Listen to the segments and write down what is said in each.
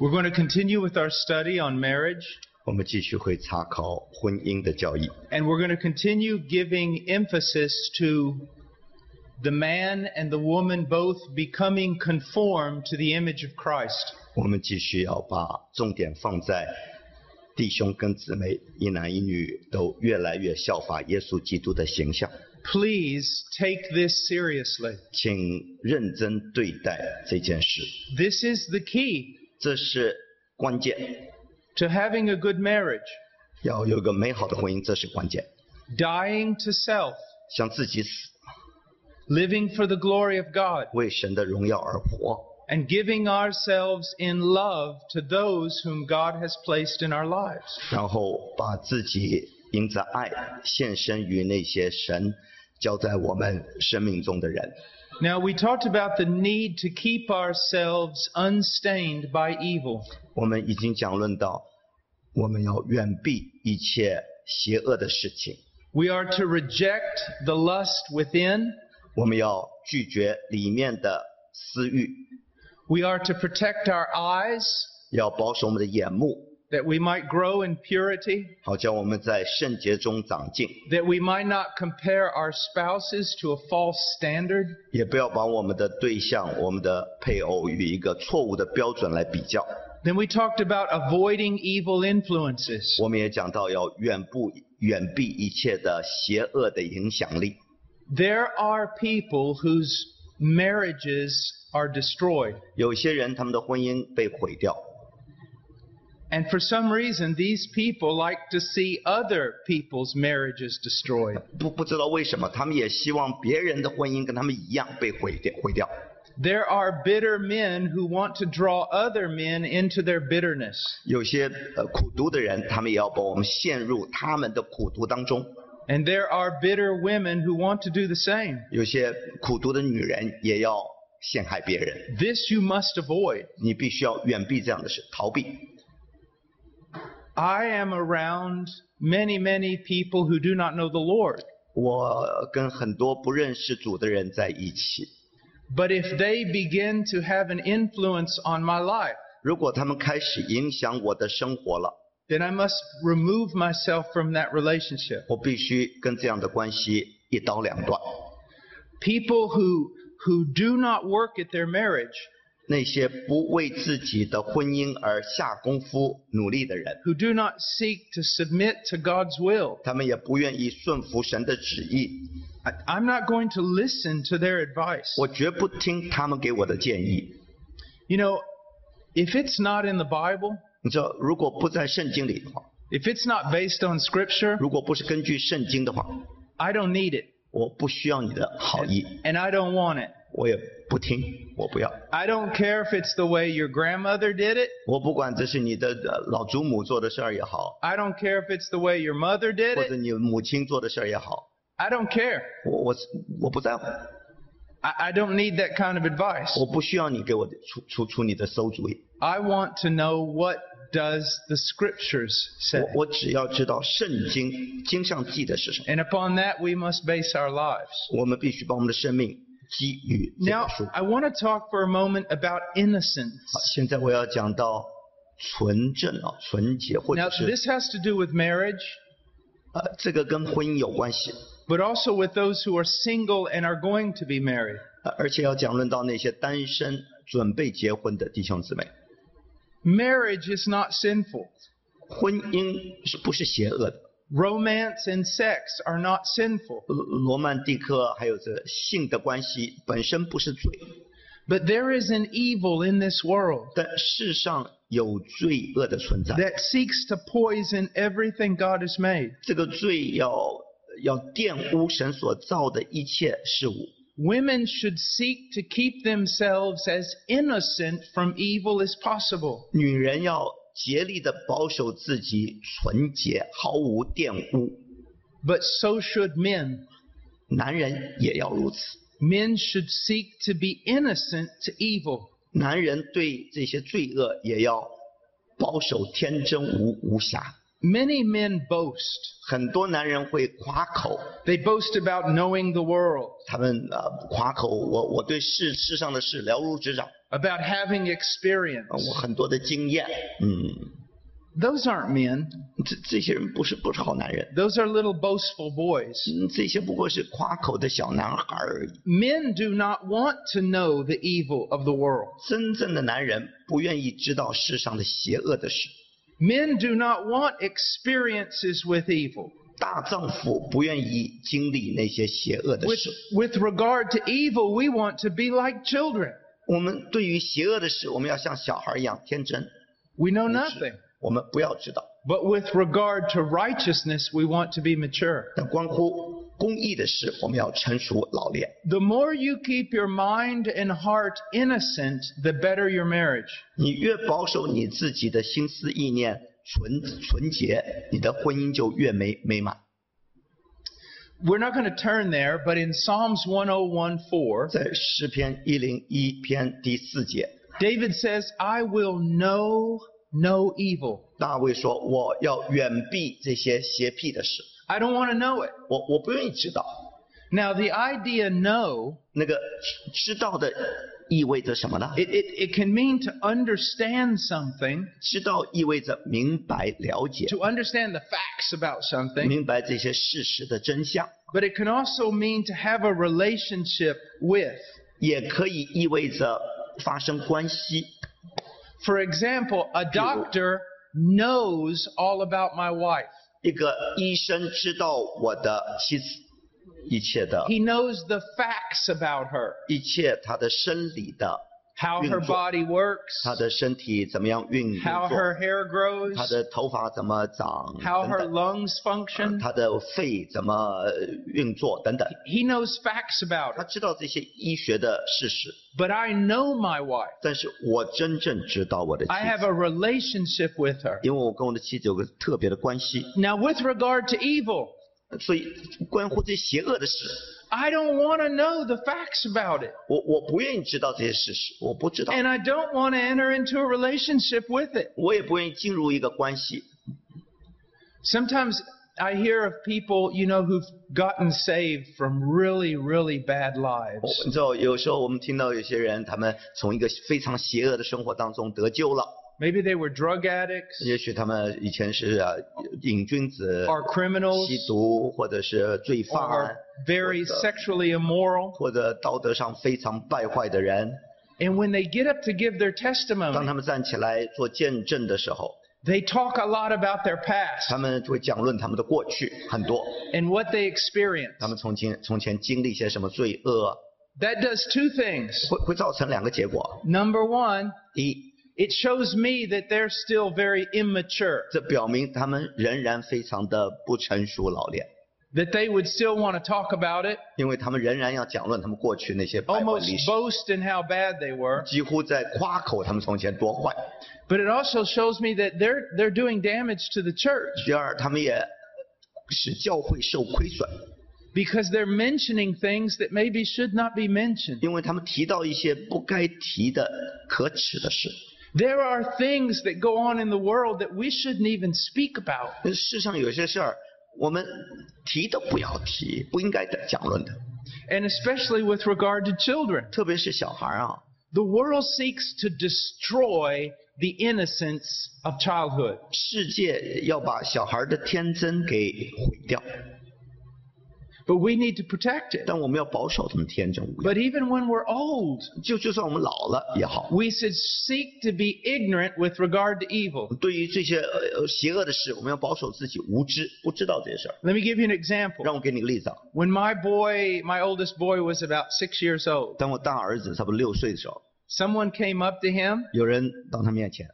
We're going to continue with our study on marriage, 我们继续会查考婚姻的教义， and we're going to continue giving emphasis to the man and the woman both becoming conformed to the image of Christ. 我们继续要把重点放在弟兄跟姊妹一男一女都越来越效法耶稣基督的形象， Please take this seriously. 请认真对待这件事， This is the key 这是关键。 to having a good marriage. 要有个美好的婚姻，这是关键。 Dying to self, 向自己死， living for the glory of God, 为神的荣耀而活， and giving ourselves in love to those whom God has placed in our lives. 然后把自己因着爱献身于那些神交在我们生命中的人。 Now, we talked about the need to keep ourselves unstained by evil. 我们已经讲论到，我们要远避一切邪恶的事情， We are to reject the lust within. 我们要拒绝里面的私欲， We are to protect our eyes 要保守我们的眼目， that we might grow in purity, 好叫我们在圣洁中长进， that we might not compare our spouses to a false standard. 也不要把我们的对象、我们的配偶与一个错误的标准来比较。 Then we talked about avoiding evil influences. 我们也讲到要远不远避一切的邪恶的影响力。 There are people whose marriages are destroyed. 有些人他们的婚姻被毁掉， And for some reason, these people like to see other people's marriages destroyed. 不不知道为什么，他们也希望别人的婚姻跟他们一样被毁掉毁掉。 There are bitter men who want to draw other men into their bitterness. 有些呃苦读的人，他们也要把我们陷入他们的苦读当中； And there are bitter women who want to do the same. 有些苦读的女人也要陷害别人。 This you must avoid. 你必须要远避这样的事，逃避。 I am around many, many people who do not know the Lord. 我跟很多不认识主的人在一起， But if they begin to have an influence on my life, 如果他们开始影响我的生活了， then I must remove myself from that relationship. 我必须跟这样的关系一刀两断。 People who, who do not work at their marriage, 那些不为自己的婚姻而下功夫努力的人， who do not seek to submit to God's will, 他们也不愿意顺服神的旨意。 I, I'm not going to listen to their advice. 我绝不听他们给我的建议。 You know, if it's not in the Bible, 你知道，如果不在圣经里的话， if it's not based on Scripture, 如果不是根据圣经的话， I don't need it. 我不需要你的好意， And I don't want it. 我也不听，我不要。 I don't care if it's the way your grandmother did it. 我不管这是你的呃老祖母做的事儿也好， I don't care if it's the way your mother did 或者 it. 你母亲做的事儿也好， I don't care. 我我我不在乎， I, I don't need that kind of advice. 我不需要你给我出出出你的馊主意。 I want to know what does the scriptures say. 我我只要知道圣经经上记的是什么， And upon that we must base our lives. 我们必须把我们的生命基于这 Now, 本书。 I want to talk for a moment about innocence. 好，现在我要讲到纯正啊，纯洁，或 Now, 者是 this has to do with marriage, 呃，这个跟婚姻有关系， but also with those who are single and are going to be married. 呃而且要讲论到那些单身准备结婚的弟兄姊妹， Marriage is not sinful. 婚姻是不是邪恶的？ Romance and sex are not sinful. 罗罗曼蒂克还有这性的关系本身不是罪， But there is an evil in this world 但世上有罪恶的存在。 that seeks to poison everything God has made. 这个罪要要玷污神所造的一切事物。 Women should seek to keep themselves as innocent from evil as possible. 女人要 竭力的保守自己纯洁，毫无玷污； But so should men. 男人也要如此。 Men should seek to be innocent to evil. 男人对这些罪恶也要保守天真无无瑕。 Many men boast. 很多男人会夸口， They boast about knowing the world. 他们呃夸口，我我对世世上的事了如指掌。 about having 啊 experience. 我很多的经验，嗯， Those aren't men. 这这些人不是不是好男人， Those are little boastful boys. 嗯，这些不过是夸口的小男孩而已。 Men do not want to know the evil of the world. 真正的男人不愿意知道世上的邪恶的事， Men do not want experiences with evil. 大丈夫不愿意经历那些邪恶的 With, 事。 with regard to evil, we want to be like children. 我们对于邪恶的事，我们要像小孩一样天真， We know nothing. 我们不要知道。 But with regard to righteousness, we want to be mature. 但关乎公义的事，我们要成熟老练。 The more you keep your mind and heart innocent, the better your marriage. 你越保守你自己的心思意念纯纯洁，你的婚姻就越美美满。 We're not going to turn there, but in Psalms 101:4, 在诗篇一零一篇第四节， David says, "I will know no evil." 大卫说：“我要远避这些邪僻的事， I don't want to know it. 我我不愿意知道。 Now, the idea know, 那个知道的 意味着什么呢？ it, it, it can mean to understand something, 知道意味着明白、了解， to understand the facts about something, 明白这些事实的真相， but it can also mean to have a relationship with. 也可以意味着发生关系。 For example, a doctor knows all about my wife. 一个医生知道我的妻子 一切的 He knows the facts about her, 一切她的生理的， how her 运作。 body works, 她的身体怎么样运运 how 作， her hair grows, 她的头发怎么长 how 等 her 等， lungs function. 她的肺怎么呃运作等等。 He knows facts about 他 it. 知道这些医学的事实， But I know my wife. 但是我真正知道我的妻 I have 子， a relationship with her. 因为我跟我的妻子有个特别的关系， Now, with regard to evil, 所以关乎这些邪恶的事， I don't want to know the facts about it. 我我不愿意知道这些事实，我不知道， And I don't want to enter into a relationship with it. 我也不愿意进入一个关系。 Sometimes I hear of people, you know, who've gotten saved from really, really bad 我 lives. 你知道，有时候我们听到有些人，他们从一个非常邪恶的生活当中得救了， Maybe they were drug addicts 也许他们以前是啊瘾君子、 or criminals 吸毒，或者是罪犯 or，very What's up? sexually immoral. 或者道德上非常败坏的人。 And when they get up to give their 当 testimony, 他们站起来做见证的时候， they talk a lot about their past 他们就会讲论他们的过去很多， and what they experienced. 他们从前从前经历些什么罪恶， That does two things. 会会造成两个结果。 Number one, 第一， it shows me that they're still very immature, 这表明他们仍然非常的不成熟老练， that they would still want to talk about it, 因为他们仍然要讲论他们过去那些败坏 almost 历史， boast in how bad they were. 几乎在夸口他们从前多坏。 But it also shows me that they're they're doing damage to the church 第二，他们也使教会受亏损， because they're mentioning things that maybe should not be mentioned. 因为他们提到一些不该提的可耻的事。 There are things that go on in the world that we shouldn't even speak about. 但世上有些事儿，我们提都不要提，不应该的讲论的， And especially with regard to children. 特别是小孩儿啊。 The world seeks to destroy the innocence of childhood. 世界要把小孩的天真给毁掉， But we need to protect it. 但我们要保守他们天真无 But 忧。even when we're old, 就就算我们老了也好， we should seek to be ignorant with regard to evil. 对于这些呃邪恶的事，我们要保守自己无知，不知道这些事儿。 Let me give you an example. 让我给你个例子啊， When my boy, my oldest boy, was about six years old, 当我大儿子差不多六岁的时候， someone came up to him, 有人到他面前，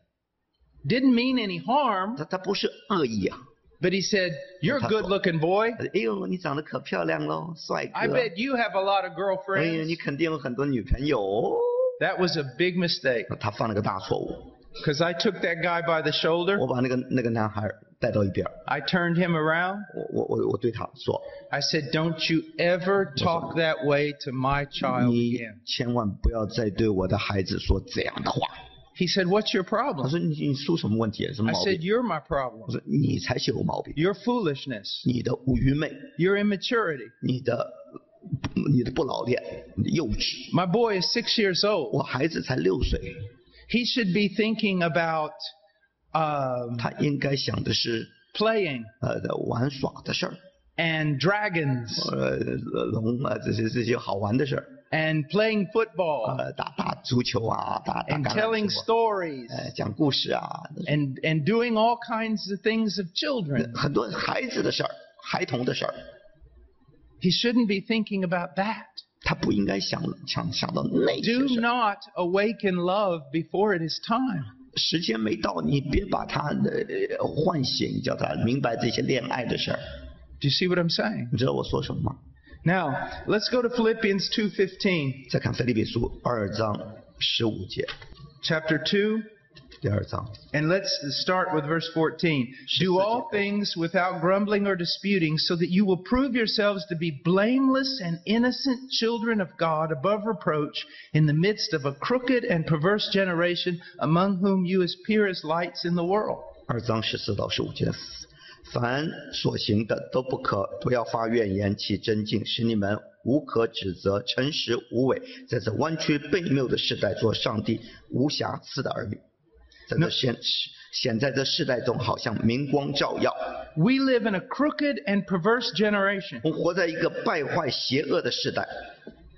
didn't mean any harm, 他他不是恶意啊， but he said, You're a good looking boy. 他说哎呦，你长得可漂亮喽，帅 I 哥， bet you have a lot of 哎呀， girlfriends. 你肯定有很多女朋友哦。 That was a big mistake 他犯了个大错误， because I took that guy by the shoulder. 我把那个那个男孩带到一边儿 I turned him around. 我我我我对他说， I said, Don't you ever talk that way to my child 你 again. 千万不要再对我的孩子说这样的话。 He said, What's your 他 problem? 说你你出什么问题？什么 I 毛 said, 病？ You're my 我 problem. 说你才是有毛病， Your foolishness, 你的愚昧， your immaturity. 你的 你的不老练，你的幼稚。 My boy is six years old. 我孩子才六岁， He should be thinking about um, 他应该想的是 playing 呃的玩耍的事儿， and dragons 呃龙啊这些这些好玩的事儿， and playing football 呃打打足球啊，打打 and 橄 telling 榄球啊， stories 呃讲故事啊， and, and doing all kinds of things of children. 很多孩子的事儿，孩童的事儿， He shouldn't be thinking about that. 他不应该想想想到那些 Do 事儿。 not awaken love before it is time. 时间没到，你别把他呃唤醒，叫他明白这些恋爱的事儿。 Do you see what I'm saying? 你知道我说什么吗？ Now, let's go to Philippians 2:15. 再看腓立比书二章十五节， Chapter 2, 第二章。 and let's start with verse 14. Do all things without grumbling or disputing, so that you will prove yourselves to be blameless and innocent children of God above reproach in the midst of a crooked and perverse generation among whom you appear as lights in the world. 二章十四到十五节， 凡所行的都不可不要发怨言，起争竞，使你们无可指责，诚实无伪，在这弯曲悖谬的时代，做上帝无瑕疵的儿女。在这显显在这世代中，好像明光照耀。We live in a crooked and perverse generation. 我们活在一个败坏、邪恶的时代。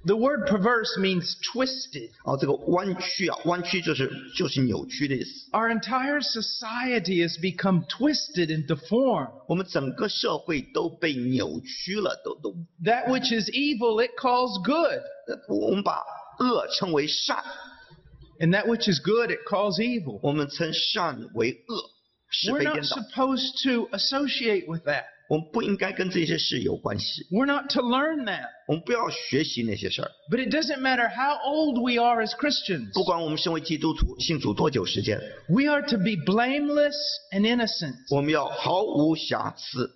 The word perverse means twisted. 哦，这个弯曲啊，弯曲就是就是扭曲的意思。 Our entire society has become twisted and deformed. 我们整个社会都被扭曲了，都都， That which is evil, it calls good. 呃我们把恶称为善， And that which is good, it calls evil. 我们称善为恶，是 We're 非 not 颠倒。 supposed to associate with that. 我们不应该跟这些事有关系，We're not to learn that. 我们不要学习那些事儿。But it doesn't matter how old we are as Christians. 不管我们身为基督徒信主多久时间，We are to be blameless and innocent. 我们要毫无瑕疵，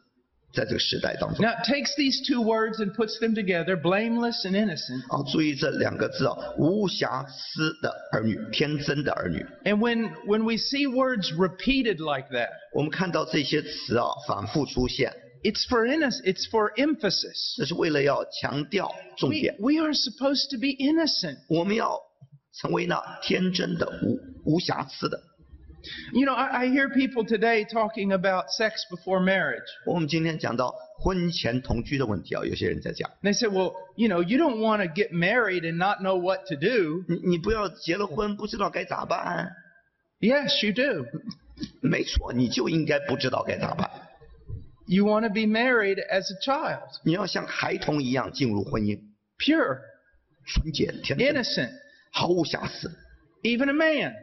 在这个时代当中。 Now, it takes these two words and puts them together, blameless and innocent. 啊，注意这两个字啊，无瑕疵的儿女，天真的儿女。 And when, when we see words repeated like that, 我们看到这些词啊反复出现， it's for innocent, it's for emphasis. 这是为了要强调重 We, 点。 we are supposed to be innocent. 我们要成为那天真的、无无瑕疵的。 You know, I, I hear people today talking about sex before marriage. 我们今天讲到婚前同居的问题啊，有些人在讲， They say, well, you know, you don't want to get married and not know what to do. 你你不要结了婚不知道该咋办。 Yes, you do. 没错，你就应该不知道该咋办。 You want to be married as a child, 你要像孩童一样进入婚姻， pure, 纯洁、天真， innocent, 毫无瑕疵。 even a man.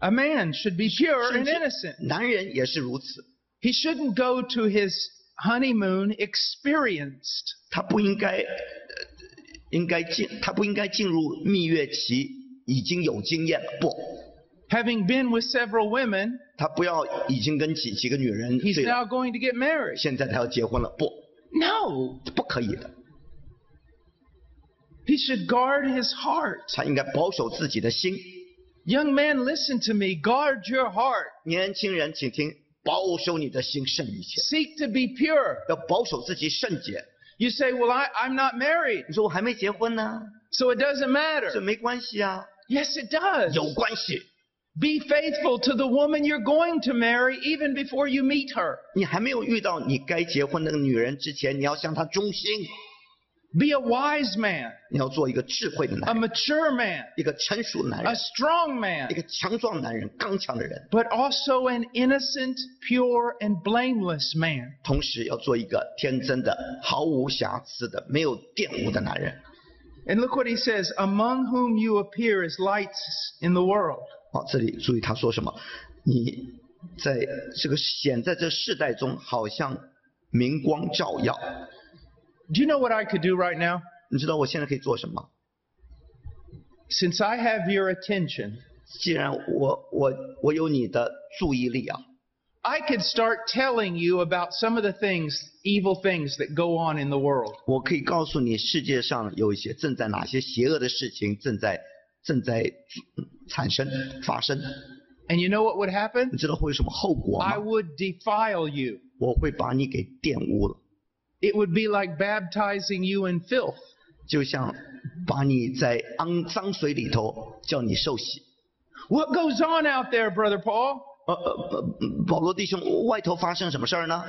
A man should be pure 甚 and 至 innocent. 男人也是如此， He shouldn't go to his honeymoon experienced. 他不应该，呃应该进，他不应该进入蜜月期已经有经验了，不， Having been with several women, 他不要已经跟几几个女人 he's 睡了， now going to get married. 现在他要结婚了，不， No, 不可以的， he should guard his heart. 他应该保守自己的心。 Young man, listen to me. Guard your heart. 年轻人，请听，保守你的心胜于一切， Seek to be pure. 要保守自己圣洁。 You say, well, I, I'm not married, 你说我还没结婚呢， so it doesn't 这 matter. 没关系啊， Yes, it does. 有关系。 Be faithful to the woman you're going to marry even before you meet her. 你还没有遇到你该结婚那个女人之前，你要向她忠心， Be a wise man, 你要做一个智慧的 a 男人， mature man, 一个成熟的男 a 人， strong 一 man, 个强壮男人，刚强的人， but also an innocent, pure, and blameless man. 同时要做一个天真的、毫无瑕疵的、没有玷污的男人。 And look what he says among whom you appear as lights in the world. 好，这里注意他说什么？你在这个显在这世代中，好像明光照耀。 Do you know what I could do right now? 你知道我现在可以做什么？ Since I have your attention, 既然我我我有你的注意力啊， I could start telling you about some of the things, evil things that go on in the world. 我可以告诉你世界上有一些正在哪些邪恶的事情正在正在嗯产生发生。 And you know what would happen? 你知道会有什么后果 I 吗？ would defile you. 我会把你给玷污了。 it would be like baptizing you in filth. 就像把你在肮脏水里头叫你受洗。 What goes on out there, Brother Paul? 呃呃呃，保罗弟兄，外头发生什么事儿呢？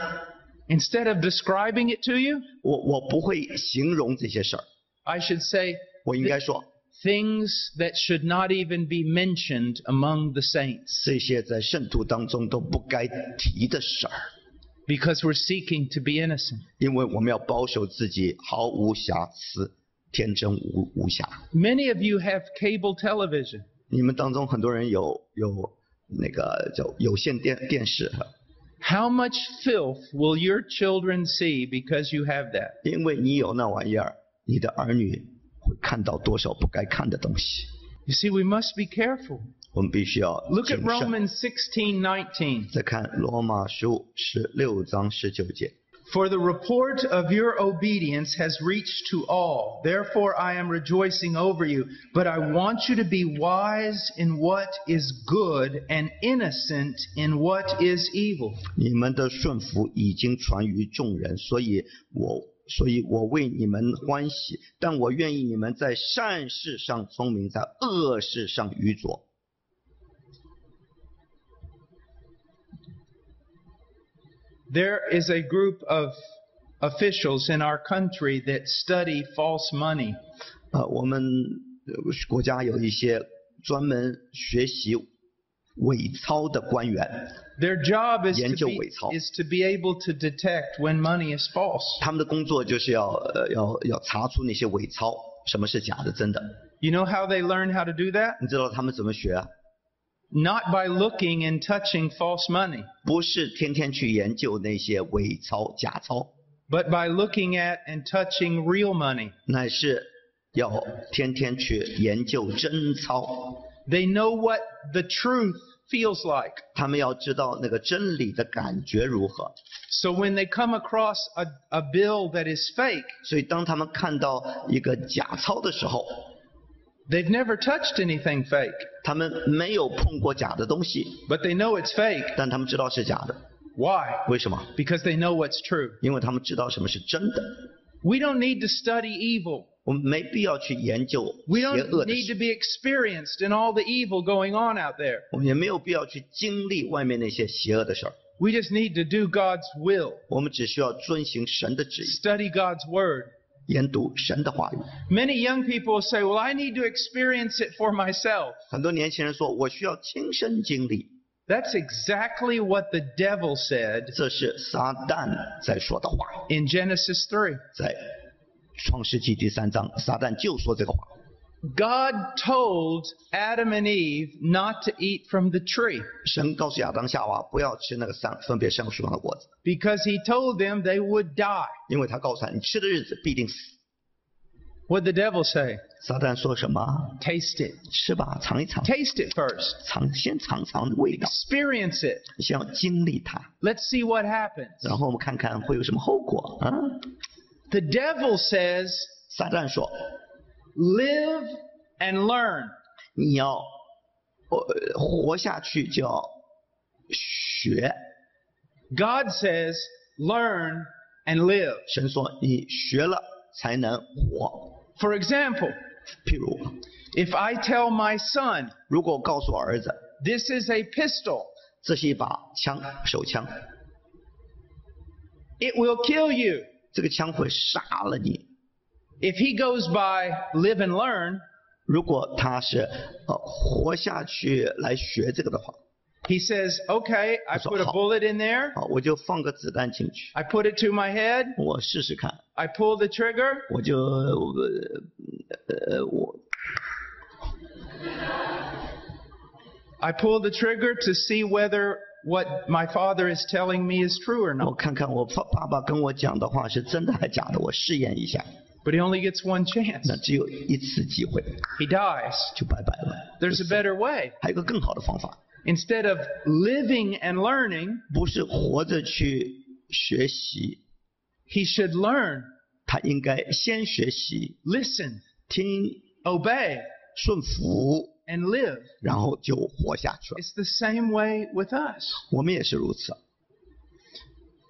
Instead of describing it to you, 我我不会形容这些事儿， I should say 我应该说 things that should not even be mentioned among the saints 这些在圣徒当中都不该提的事儿， because we're seeking to be innocent. 因为我们要保守自己毫无瑕疵、天真无无瑕。 Many of you have cable television. 你们当中很多人有有那个叫有线电电视， How much filth will your children see because you have that? 因为你有那玩意儿，你的儿女会看到多少不该看的东西。 You see, we must be careful. 我们必须要 Look at 谨慎。 Romans 16 19. 再看罗马书十六章十九节， For the report of your obedience has reached to all. Therefore, I am rejoicing over you. But I want you to be wise in what is good and innocent in what is evil. 你们的顺服已经传于众人，所以我所以我为你们欢喜，但我愿意你们在善事上聪明，在恶事上愚拙。 There is a group of officials in our country that study false money. 呃，我们呃国家有一些专门学习伪钞的官员， Their job is 研 to, 究 be, 伪钞。 is to be able to detect when money is false. 他们的工作就是要呃要要查出那些伪钞，什么是假的、真的。 You know how they learn how to do that? 你知道他们怎么学啊？ Not by looking and touching false money, 不是天天去研究那些伪钞、假钞， but by looking at and touching real money. 乃是要天天去研究真钞。 They know what the truth feels like. 他们要知道那个真理的感觉如何。 So when they come across a, a bill that is fake, 所以当他们看到一个假钞的时候， they've never touched anything fake, 他们没有碰过假的东西， but they know it's fake. 但他们知道是假的。 Why? 为什么？ Because they know what's true. 因为他们知道什么是真的。 We don't need to study evil. 我们没必要去研究 We 邪 don't 恶的 need to 事， be experienced in all the evil going on out there. 我们也没有必要去经历外面那些邪恶的事儿。 We just need to do God's will, 我们只需要遵行神的旨意， study God's word. 研读神的话语。 Many young people say, Well, I need to experience it for myself. 很多年轻人说：“我需要亲身经历。 That's exactly what the devil said ”这是撒旦在说的话。 in Genesis 3. 在创世纪第三章，撒旦就说这个话。 God told Adam and Eve not to eat from the tree 神告诉亚当夏娃不要吃那个三分别善恶树上的果子， because he told them they would die. 因为他告诉他，你吃的日子必定死。 What'd the devil say? 撒旦说什么？ Taste it. 吃吧，尝一尝， Taste it first. 尝先尝尝味道， Experience it. 先要经历它， Let's see what happens. 然后我们看看会有什么后果啊？ The devil says, 撒旦说， live and learn. 你要呃活下去就要学。 God says, learn and live. 神说你学了才能活。 For example, 譬如， if I tell my son, 如果我告诉我儿子， this is a pistol, 这是一把枪，手枪， it will kill you. 这个枪会杀了你。 If he goes by live and learn, 如果他是呃活下去来学这个的话， he says, okay, I That's put a all. bullet in there, 啊，我就放个子弹进去， I put it to my head, 我试试看， I pull the trigger, 我就呃呃我 I pull the trigger to see whether what my father is telling me is true or 我 not. 看看我爸爸爸跟我讲的话是真的还假的，我试验一下。 But he only gets one chance. 那只有一次机会， He dies. 就拜拜了。 There's a better way. 还有个更好的方法， Instead of living and learning, 不是活着去学习， he should learn, 他应该先学习、 listen, 听、 obey, 顺服， and live. 然后就活下去了。 It's the same way with us. 我们也是如此。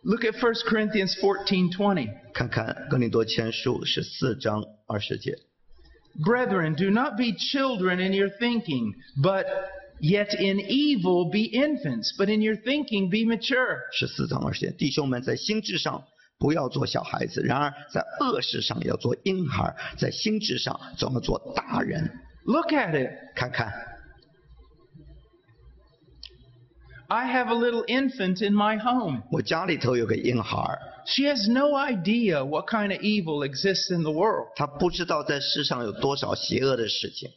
Look at 1 Corinthians 14:20. 看看哥林多前书十四章二十节。 Brethren, do not be children in your thinking, but yet in evil be infants, but in your thinking be mature. 十四章二十节，弟兄们在心智上不要做小孩子，然而在恶事上要做婴孩，在心智上总要做大人。 Look at it. 看看， I have a little infant in my home. 我家里头有个婴孩， She has no idea what kind of evil exists in the world. 他不知道在世上有多少邪恶的事情。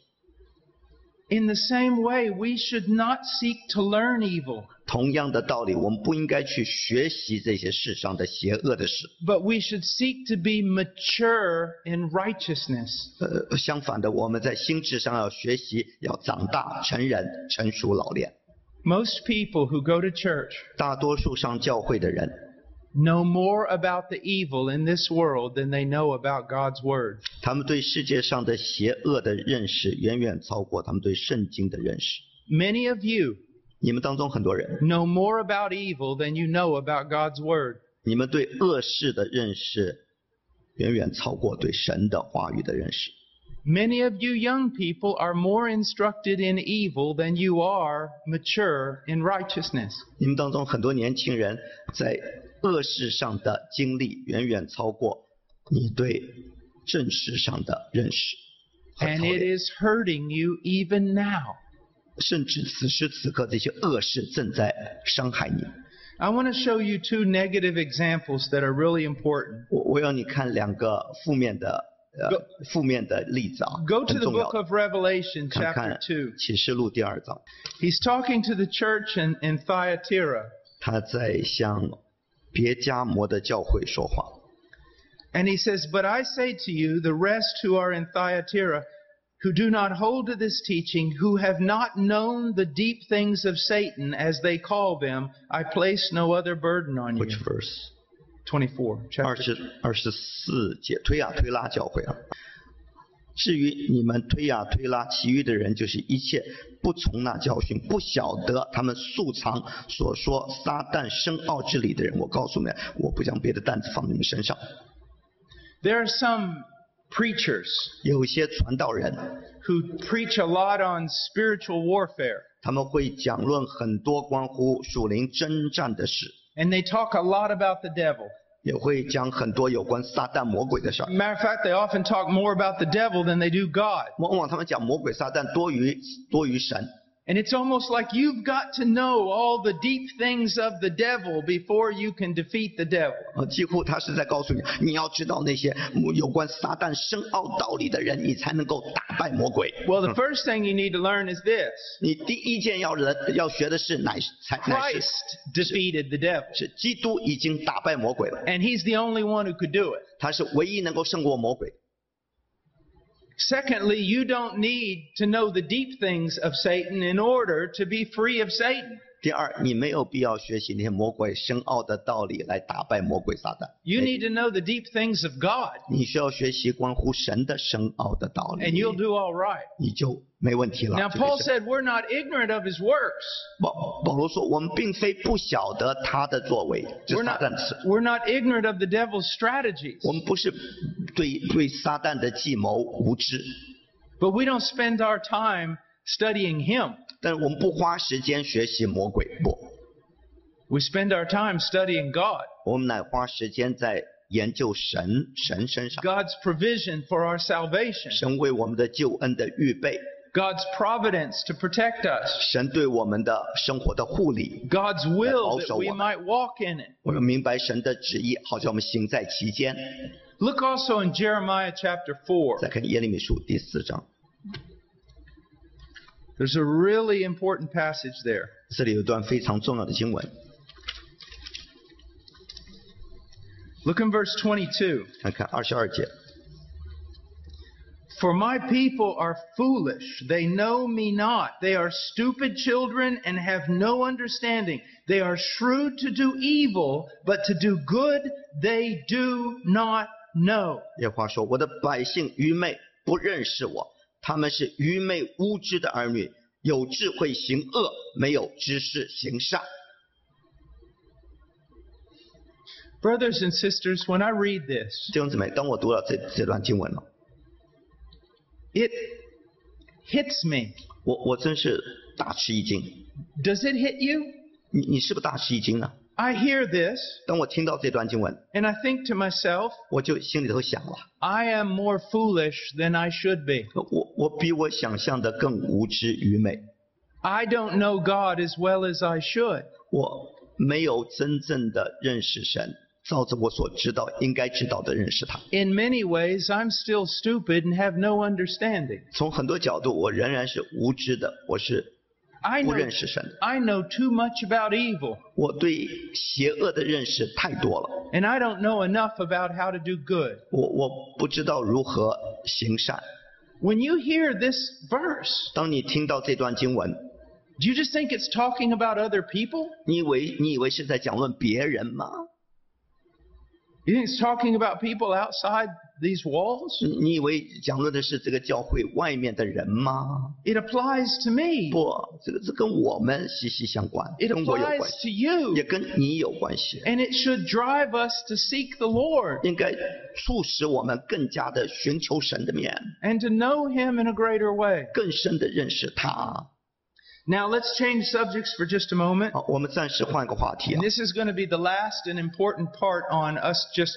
In the same way, we should not seek to learn evil, 同样的道理，我们不应该去学习这些世上的邪恶的事。 but we should seek to be mature in righteousness. 呃，相反的，我们在心智上要学习，要长大、成人、成熟、老练。 Most people who go to church 大多数上教会的人， know more about the evil in this world than they know about God's Word. 他们对世界上的邪恶的认识远远超过他们对圣经的认识。 Many of you 你们当中很多人， know more about evil than you know about God's Word. 你们对恶事的认识远远超过对神的话语的认识。 Many of you young people are more instructed in evil than you are mature in righteousness. 你们当中很多年轻人在恶事上的经历远远超过你对正事上的认识和 And 操 it 练， is hurting you even now. 甚至此时此刻这些恶事正在伤害你。 I want to show you two negative examples that are really important. 我我要你看两个负面的 呃 Go- 负面的例子啊， Go to 很 the 重要 book 的。 of Revelation, 看 chapter 看 2. 启示录第二章， He's talking to the church in, in Thyatira. 他在向别加摩的教会说话。 And he says, But I say to you, the rest who are in Thyatira, who do not hold to this teaching, who have not known the deep things of Satan, as they call them, I place no other burden on you. Which verse？ 24, 二 chapter 十二十四节，推亚推拉教会啊。至于你们推亚推拉，其余的人就是一切不从那教训、不晓得他们素藏所说撒旦深奥之理的人，我告诉你们，我不将别的担子放你们身上。There are some preachers 有些传道人，who preach a lot on spiritual warfare, 他们会讲论很多关乎属灵征战的事，and they talk a lot about the devil. 也会讲很多有关撒旦魔鬼的事儿。 Matter of fact, they often talk more about the devil than they do God. 往往他们讲魔鬼撒旦多于多于神， And it's almost like you've got to know all the deep things of the devil before you can defeat the devil. 呃，几乎他是在告诉你，你要知道那些有关撒旦深奥道理的人，你才能够打败魔鬼。 Well, the first thing you need to learn is this 你第一件要人要学的是乃才乃是 Christ defeated the devil, 是基督已经打败魔鬼了， and he's the only one who could do it. 他是唯一能够胜过魔鬼。 Secondly, you don't need to know the deep things of Satan in order to be free of Satan. 第二，你没有必要学习那些魔鬼深奥的道理来打败魔鬼撒旦。 You need to know the deep things of God, 你需要学习关乎神的深奥的道 and 理， you'll do all right. 你就没问题了。 Now, 这个 Paul 是 said we're not ignorant of his works. 保保罗说，我们并非不晓得他的作为，就 We're 是撒 not, 旦的事。 we're not ignorant of the devil's strategies, 我们不是对对撒旦的计谋无知， but we don't spend our time studying him. 但是我们不花时间学习魔鬼，不， We spend our time studying God, 我们乃花时间在研究神神身上， God's provision for our salvation, 神为我们的救恩的预备， God's providence to protect us, 神对我们的生活的护理。 God's will that also we one. might walk in it. 我们明白神的旨意，好像我们行在其间。 Look also in Jeremiah chapter 4. 再看耶利米书第四章， There's a really important passage there. 这里有一段非常重要的经文， Look in verse 22. 看看二十二节。 For my people are foolish. They know me not. They are stupid children and have no understanding. They are shrewd to do evil, but to do good they do not know. 耶和华说：“我的百姓愚昧，不认识我， 他们是愚昧无知的儿女，有智慧行恶，没有知识行善。Brothers and sisters, when I read this, 弟兄姊妹，当我读了这这段经文了，it hits me. 我我真是大吃一惊。Does it hit you? 你你是不是大吃一惊呢？I hear this 当我听到这段经文， and I think to myself, 我就心里头想了， I am more foolish than I should be. 我我比我想象的更无知愚昧， I don't know God as well as I should. 我没有真正的认识神，照着我所知道应该知道的认识他。 In many ways, I'm still stupid and have no understanding. 从很多角度，我仍然是无知的，我是 I 不 know, 认识神的。 I know too much about evil, 我对邪恶的认识太多了， and I don't know enough about how to do good. 我我不知道如何行善。 When you hear this verse, 当你听到这段经文， do you just think it's talking about other people? 你以为你以为是在讲论别人吗？ You think it's talking about people outside these walls? 你你以为讲论的是这个教会外面的人吗？ It applies to me. 不，这个这跟我们息息相关， It 跟我有关 applies 系， to you. 也跟你有关系， And it should drive us to seek the Lord 应该促使我们更加的寻求神的面， and to know Him in a greater way. 更深的认识他。 Now let's change subjects for just a moment. 好，我们暂时换个话题啊 And，this is going to be the last and important part on us just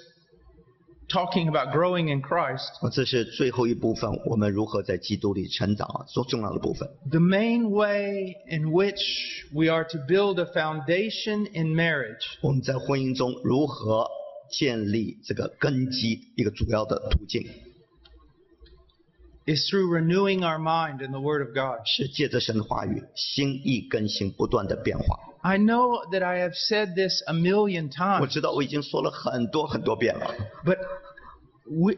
talking about growing in Christ. 啊这是最后一部分，我们如何在基督里成长啊，最重要的部分。The main way in which we are to build a foundation in marriage 我们在婚姻中如何建立这个根基，一个主要的途径 is through renewing our mind in the Word of God. 是借着神的话语，心意更新，不断的变化。I know that I have said this a million 我 times, 知道我已经说了很多很多遍了， but we,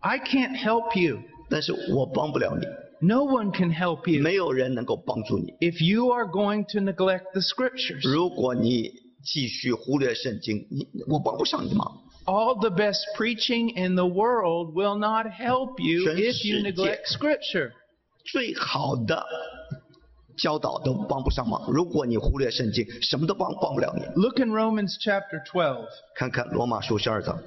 I can't help you. 但是我帮不了你， No one can help you 没有人能够帮助你。 if you are going to neglect the Scriptures. 如果你继续忽略圣经，你我帮不上你忙。 All the best preaching in the world will not help you 全 if you 世界。 neglect Scripture. 最好的 教导都帮不上忙。如果你忽略圣经，什么都帮帮不了你。Look in Romans chapter twelve. 看看罗马书十二章，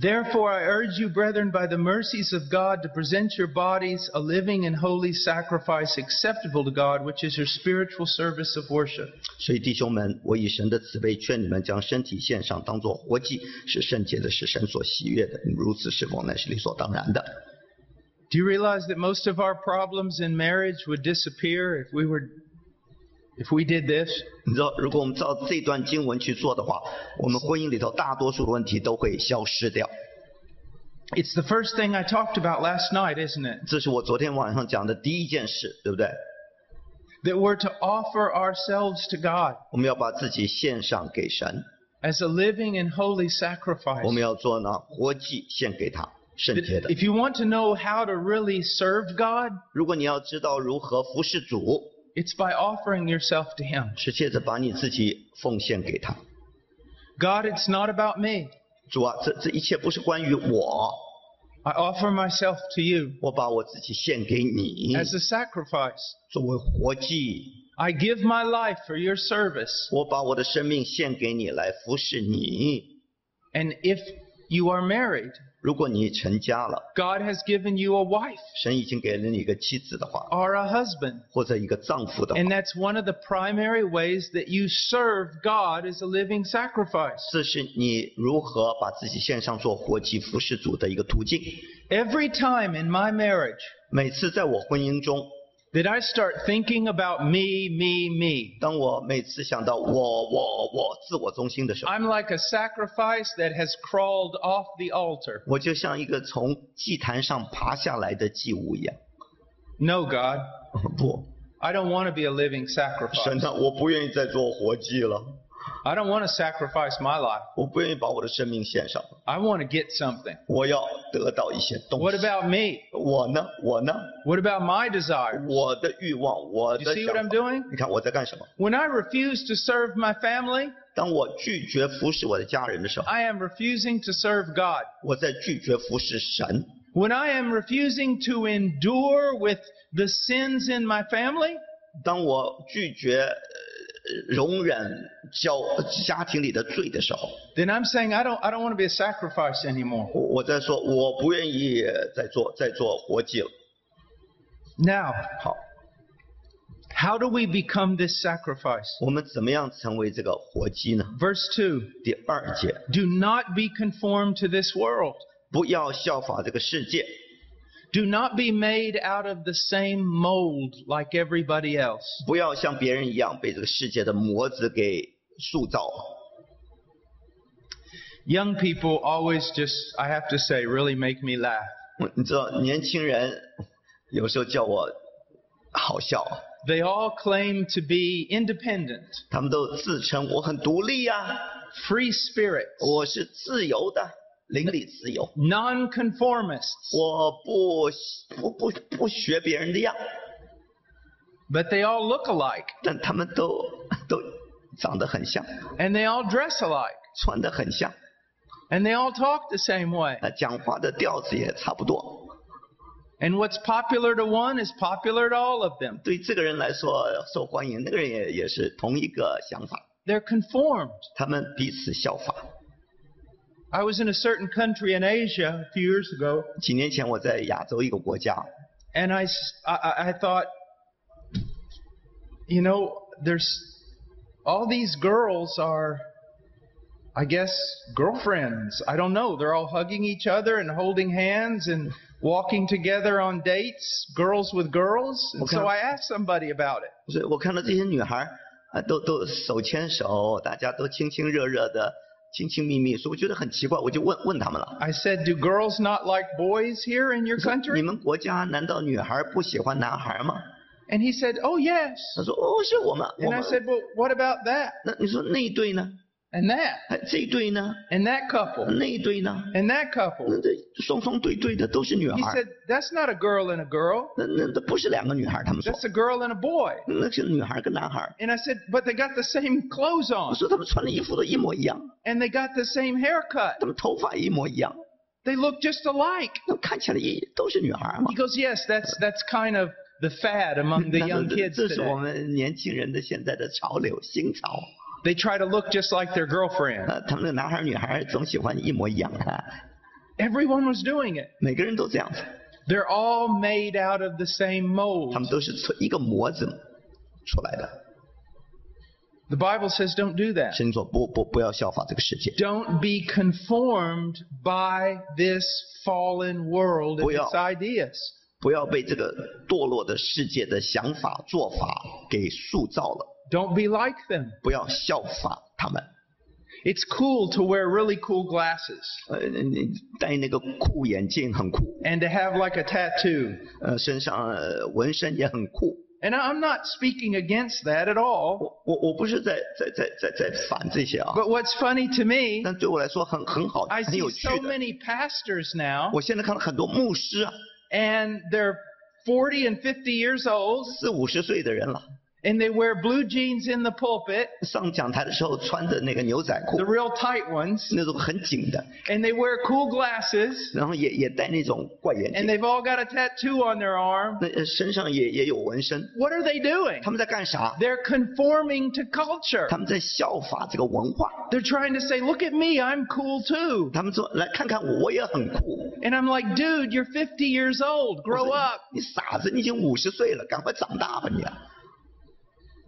Therefore, I urge you, brethren, by the mercies of God, to present your bodies a living and holy sacrifice acceptable to God, which is your spiritual service of worship. 所以弟兄们，我以神的慈悲劝你们，将身体献上，当作活祭，是圣洁的，是神所喜悦的。你们如此侍奉，乃是理所当然的。 Do you realize that most of our problems in marriage would disappear if we were if we did this? 你知道，如果我们照这段经文去做的话，我们婚姻里头大多数的问题都会消失掉。 It's the first thing I talked about last night, isn't it? 这是我昨天晚上讲的第一件事，对不对？ That we're to offer ourselves to God 我们要把自己献上给神， as a living and holy sacrifice. 我们要做呢活祭献给他，圣洁的。 If you want to know how to really serve God, 如果你要知道如何服侍主， it's by offering yourself to Him. 是借着把你自己奉献给他。 God, it's not about me. 主啊，这这一切不是关于我， I offer myself to you 我把我自己献给你， as a sacrifice. 作为活祭。 I give my life for your service. 我把我的生命献给你来服侍你。 And if you are married, 如果你成家了，God has given you a wife 神已经给了你一个妻子的话，or a husband. 或者一个丈夫的话 And，that's one of the primary ways that you serve God as a living sacrifice. 这是你如何把自己献上做活祭服侍主的一个途径。Every time in my marriage 每次在我婚姻中，that I start thinking about me, me, me, 当我每次想到我我我自我中心的时候， I'm like a sacrifice that has crawled off the altar. 我就像一个从祭坛上爬下来的祭物一样。 No, God, 不， I don't want to be a living 神 sacrifice. 啊，我不愿意再做活祭了， I don't want to sacrifice my life. 我不愿意把我的生命献上， I want to get something. 我要得到一些东 What 西。 about me? 我呢？我呢？ What about my desire? 我的欲望，我 You 的 see 想 what I'm 法。 doing? 你看我在干什么？ When I refuse to serve my family, 当我拒绝服侍我的家人的时候， I am refusing to serve God. 我在拒绝服侍神。 when I am refusing to endure with the sins in my family, 当我拒绝呃 容忍教家庭里的罪的时候， then I'm saying I don't, I don't want to be a sacrifice anymore. 我我在说我不愿意再做再做活祭了。 Now, 好， how do we become this sacrifice? 我们怎么样成为这个活祭呢？ Verse 2第二节， Do not be conformed to this world. 不要效法这个世界， Do not be made out of the same mold like everybody else. 不要像别人一样被这个世界的模子给塑造。 Young people always just, I have to say, really make me laugh. 嗯你知道，年轻人有时候叫我好笑， They all claim to be independent, 他们都自称我很独立呀、 free spirits, 我是自由的， 邻里自由， nonconformists, 我不不不不学别人的样， but they all look alike 但他们都都长得很像， and they all dress alike 穿得很像， and they all talk the same way. 呃，讲话的调子也差不多。 And what's popular to one is popular to all of them. 对这个人来说受欢迎，那个人也也是同一个想法， They're conformed. 他们彼此效法。 I was in a certain country in Asia a few years ago, 几年前我在亚洲一个国家， and I, s- I- I- I thought, you know, there's all these girls are, I guess, girlfriends. I don't know. They're all hugging each other and holding hands and walking together on dates, girls with girls. And so Okay. I asked somebody about it. 所以我看到这些女孩儿啊，都都手牵手，大家都亲亲热热的， 亲亲密密，所以我觉得很奇怪，我就问问他们了。I said, Do girls not like boys here in your country? 你们国家难道女孩不喜欢男孩吗？And he said, Oh, yes. 他说哦，是我们。And I 们 said, Well, what about that? 那你说那一对呢？And that? 哎，这一对呢？ And that couple? 那一对呢？ And that 那 couple? 这双双对对的都是女 He 孩儿 said, That's not a girl and a girl. 那那那不是两个女孩儿，他们说 That's a girl and a boy. 那是女孩儿跟男孩儿。 And I said, But they got the same clothes 我 on. 说他们穿的衣服都一模一样， And they got the same haircut. 他们头发一模一样， They look just alike. 那看起来也都是女孩儿嘛 He。goes, Yes, that's, that's kind of the fad among the 那 young 这 kids 这是我 today. 们年轻人的现在的潮流新潮。 They try to look just like their girlfriend. 呃，他们的男孩儿女孩儿总喜欢一模一样啊， Everyone was doing it. 每个人都这样子， They're all made out of the same 他 mold. 们都是从一个模子出来的。 The Bible says don't do that. 神说不不不要效法这个世界， Don't be conformed by this fallen world and 不要。 its ideas. 不要被这个堕落的世界的想法做法给塑造了， Don't be like them. 不要效法他们。 It's cool to wear really cool glasses 呃，你戴那个酷眼镜很酷， and to have like a tattoo. 呃，身上呃纹身也很酷。 And I'm not speaking against that at all. 我我我不是在在在在在反这些啊， But what's funny to me, 但对我来说很很好， I 很 see 有趣 so 的。 many pastors now, 我现在看到很多牧师啊， and they're 40 and 50 years old, 四五十岁的人了， and they wear blue jeans in the pulpit, 上讲台的时候穿着那个牛仔裤 the，real tight ones, 那种很紧的， and they wear cool glasses, 然后也也戴那种怪眼 and 镜， they've all got a tattoo on their arm. 那呃身上也也有纹身。 What are they doing? 他们在干啥？ They're conforming to culture. 他们在效法这个文化。 They're trying to say, look at me, I'm cool too. 他们说来看看我，我也很酷。 And I'm like, dude, you're 50 years old. 我 Grow 说 up. 你傻子，你已经五十岁了，赶快长大吧你、啊。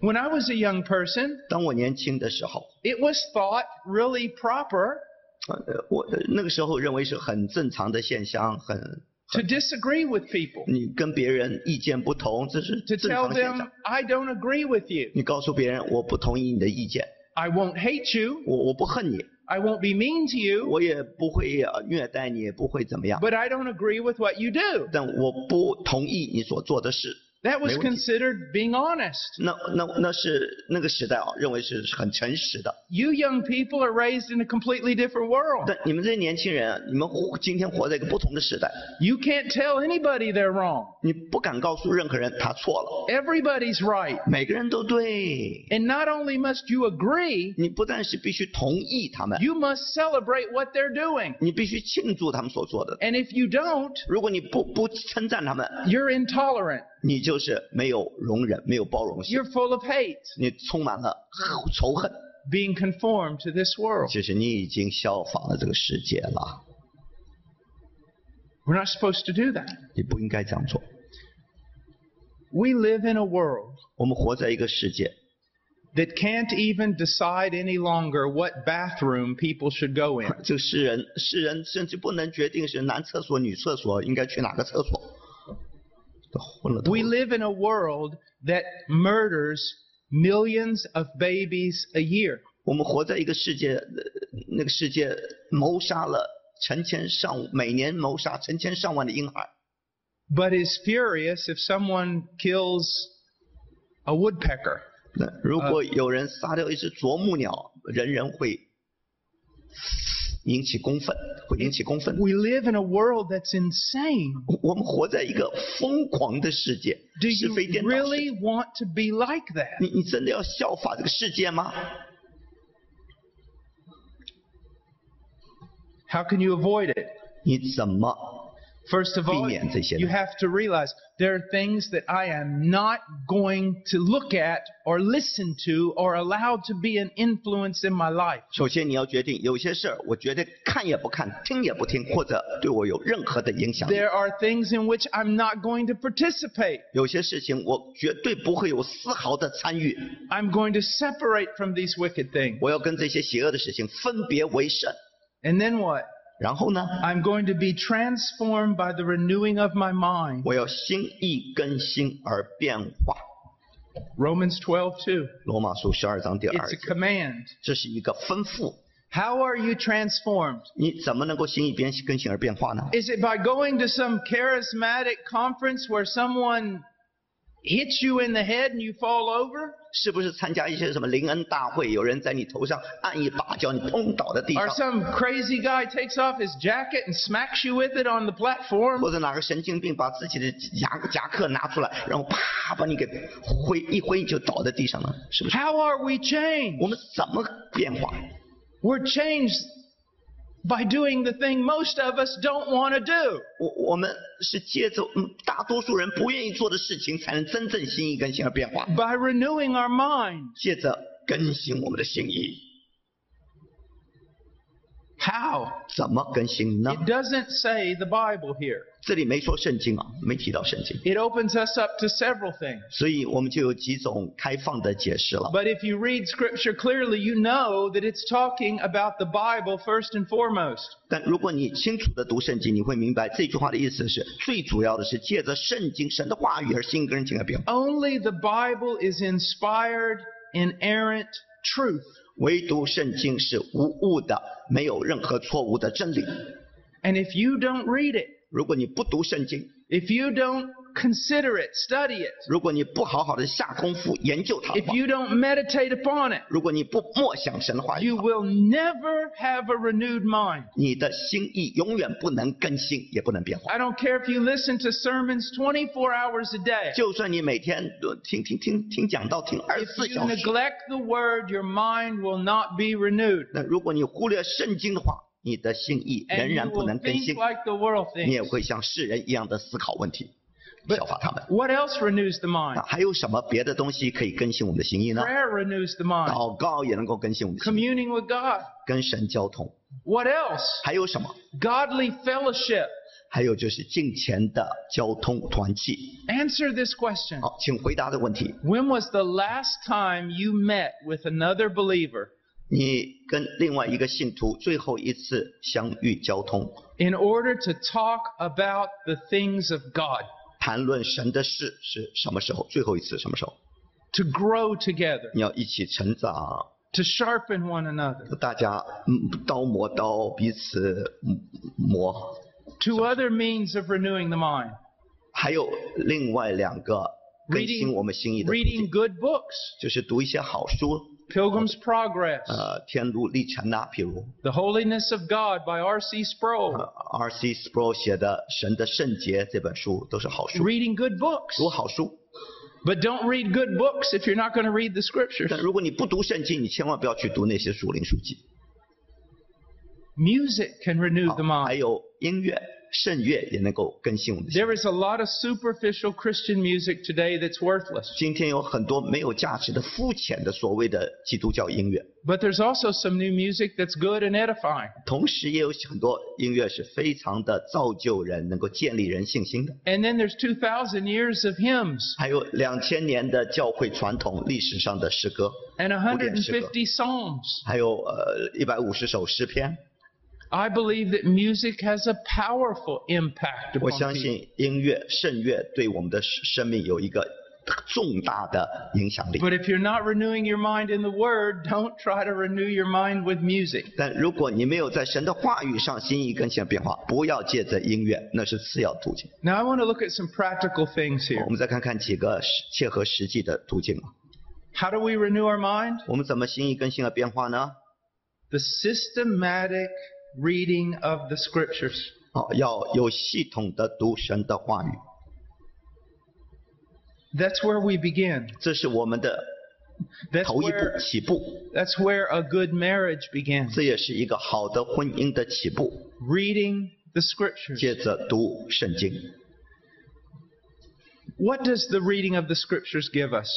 When I was a young person, 当我年轻的时候， it was thought really proper 呃，我呃那个时候认为是很正常的现象，很 to disagree with people, 你跟别人意见不同，这是 to 正 tell 常现 them, 象。 I don't agree with you. 你告诉别人我不同意你的意见， I won't hate you. 我我不恨你， I won't be mean to you, 我也不会呃虐待你，也不会怎么样。 but I don't agree with what you do. 但我不同意你所做的事。 That was 没问题。 considered being honest. 那那那是那个时代啊，认为是很诚实的。 You young people are raised in a completely different world. 但你们这些年轻人啊，你们活今天活在一个不同的时代， You can't tell anybody they're wrong. 你不敢告诉任何人他错了， Everybody's right. 每个人都对。 And not only must you agree, 你不但是必须同意他们， you must celebrate what they're doing. 你必须庆祝他们所做的。 And if you don't, 如果你不不称赞他们， you're intolerant. 你就是没有容忍、没有包容性，You're full of hate, 你充满了仇恨。being conformed to this world. 其实你已经效仿了这个世界了，We're not supposed to do that. 你不应该这样做。We live in a world 我们活在一个世界，that can't even decide any longer what bathroom people should go in. 这个世人世人甚至不能决定是男厕所、女厕所应该去哪个厕所，We 了。 live in a world that murders millions of babies a year. 我们活在一个世界，呃那个世界谋杀了成千上每年谋杀成千上万的婴孩， but is furious if someone kills a woodpecker. 那如果有人杀掉一只啄木鸟，人人会 引起公愤，会引起公愤。We live in a world that's insane. 我们活在一个疯狂的世界 Do，是 you 非颠倒世界。really want to be like that? 你你真的要效法这个世界吗？How can you avoid it? 你怎么 First of all, 避免这些。 you have to realize there are things that I am not going to look at or listen to or allow to be an influence in my life. 首先你要决定，有些事儿我绝对看也不看，听也不听，或者对我有任何的影响力。 There are things in which I'm not going to participate. 有些事情我绝对不会有丝毫的参与， I'm going to separate from these wicked things. 我要跟这些邪恶的事情分别为圣。 And then what? 然后呢， I'm going to be transformed by the renewing of my mind. 我要心意更新而变化。 Romans 12:2. 罗马书十二章第二 It's a 节， command. 这是一个吩咐。 How are you transformed? 你怎么能够心意变更新而变化呢？ Is it by going to some charismatic conference where someone hits you in the head and you fall over? 是不是参加一些什么灵恩大会，有人在你头上按一把，叫你砰倒在地 Or 上， some crazy guy takes off his jacket and smacks you with it on the platform? 或者哪个神经病把自己的夹夹克拿出来，然后啪把你给挥一挥就倒在地上了，是不是？ How are we changed? 我们怎么变化？ We're changed by doing the thing most of us don't want to do. 我我们是借着嗯大多数人不愿意做的事情，才能真正心意更新而变化。By renewing our mind. 借着更新我们的心意，How? 怎么更新呢 It？doesn't say the Bible here. 这里没说圣经啊，没提到圣经， It opens us up to several things. 所以我们就有几种开放的解释了。 But if you read Scripture clearly, you know that it's talking about the Bible first and foremost. 但如果你清楚的读圣经，你会明白这句话的意思是最主要的是借着圣经神的话语而心更新而变化。 Only the Bible is inspired, inerrant truth. 唯独圣经是无误的，没有任何错误的真理。And if you don't read it, 如果你不读圣经，if you don't consider it, study it, 如果你不好好的下功夫研究它的 if 话， you don't meditate upon it, 如果你不默想神的话语 you 的话， will never have a renewed mind. 你的心意永远不能更新，也不能变化。 I don't care if you listen to sermons 24 hours a day. 就算你每天都听听听听讲道，听二十 If 四 you 小时， neglect the word, your mind will not be renewed. 那如果你忽略圣经的话，你的心意仍 And you 然不 will 能更 think 新， like the world 你也 thinks. 会像世人一样的思考问题， But 效法他们。 what else renews the 那 mind? 还有什么别的东西可以更新我们的心意呢？ Prayer renews the mind. 祷告也能够更新我们的心意， Communing with God. 跟神交通。 What else? 还有什么？ Godly fellowship. 还有就是敬虔的交通团契。 Answer this question. 好，请回答这个问题： When was the last time you met with another believer 你跟另外一个信徒最后一次相遇交通， in order to talk about the things of God, 谈论神的事是什么时候？最后一次什么时候？to grow together? 你要一起成长，to sharpen one another. 大家嗯刀磨刀，彼此嗯磨。Two other means of renewing the mind 还有另外两个更新 reading, 我们心意的途 reading 径，good books, 就是读一些好书，Pilgrim's Progress, 呃，天路历程呐、譬如 The Holiness of God by R.C. 呃 Sproul, R.C. Sproul 写的《神的圣洁》这本书都是好书， reading good books. 读好书。 But don't read good books if you're not going to read the scriptures. 但如果你不读圣经，你千万不要去读那些属灵书籍。 Music can renew 好 the 还 mind. 有音乐、 圣乐也能够更新我们的心。There is a lot of superficial Christian music today that's worthless. 今天有很多没有价值的、肤浅的所谓的基督教音乐，But there's also some new music that's good and edifying. 同时也有很多音乐是非常的造就人、能够建立人信心的。And then there's 2,000 years of hymns 还有两千年的教会传统历史上的诗歌，and 150 psalms. 还有呃一百五十首诗篇。I believe that music has a powerful impact 我 upon 相 people. 信音乐、圣乐对我们的生命有一个重大的影响力。 But if you're not renewing your mind in the Word, don't try to renew your mind with music. 但如果你没有在神的话语上心意更新的变化，不要借着音乐，那是次要途径。 Now, I want to look at some practical things here. 我们再看看几个实切合实际的途径啊。 How do we renew our mind? 我们怎么心意更新的变化呢？ The systematic reading of the Scriptures. 哦，要有系统的读神的话语， That's where we begin. 这是我们的 That's 头一步 where, 起步， that's where a good marriage begins. 这也是一个好的婚姻的起步。 Reading the Scriptures. 接着读圣经， What does the reading of the Scriptures give us?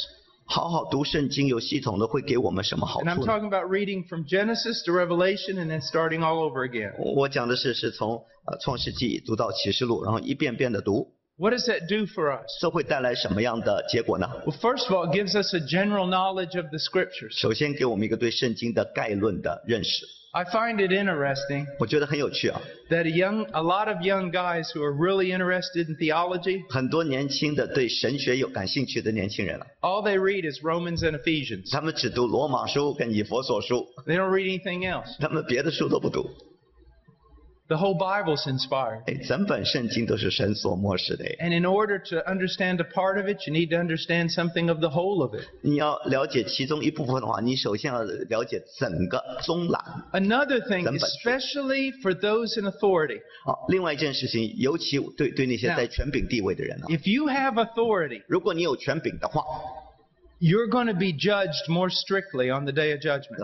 好好读圣经，有系统的会给我们什么好 And I'm 处呢？talking about reading from Genesis to Revelation and then starting all over again. 我讲的是是从呃创世纪读到启示录，然后一遍遍的读，What does that do for us? 这会带来什么样的结果呢？Well, first of all, it gives us a general knowledge of the scriptures. 首先给我们一个对圣经的概论的认识。I find it interesting 我觉得很有趣啊，that a young, a lot of young guys who are really interested in theology, 很多年轻的对神学有感兴趣的年轻人啊，all they read is Romans and Ephesians. 他们只读罗马书跟以弗所书，they don't read anything else. 他们别的书都不读。The whole Bible's inspired. 哎，整本圣经都是神所漠视的。哎 And in order to understand a part of it, you need to understand something of the whole of it. 你要了解其中一部分的话，你首先要了解整个中览。 Another thing, 整本书。 especially for those in authority, 好，另外一件事情，尤其对对那些 Now- 在权柄地位的人啊， if you have authority, 如果你有权柄的话， you're going to be judged more strictly on the day of judgment.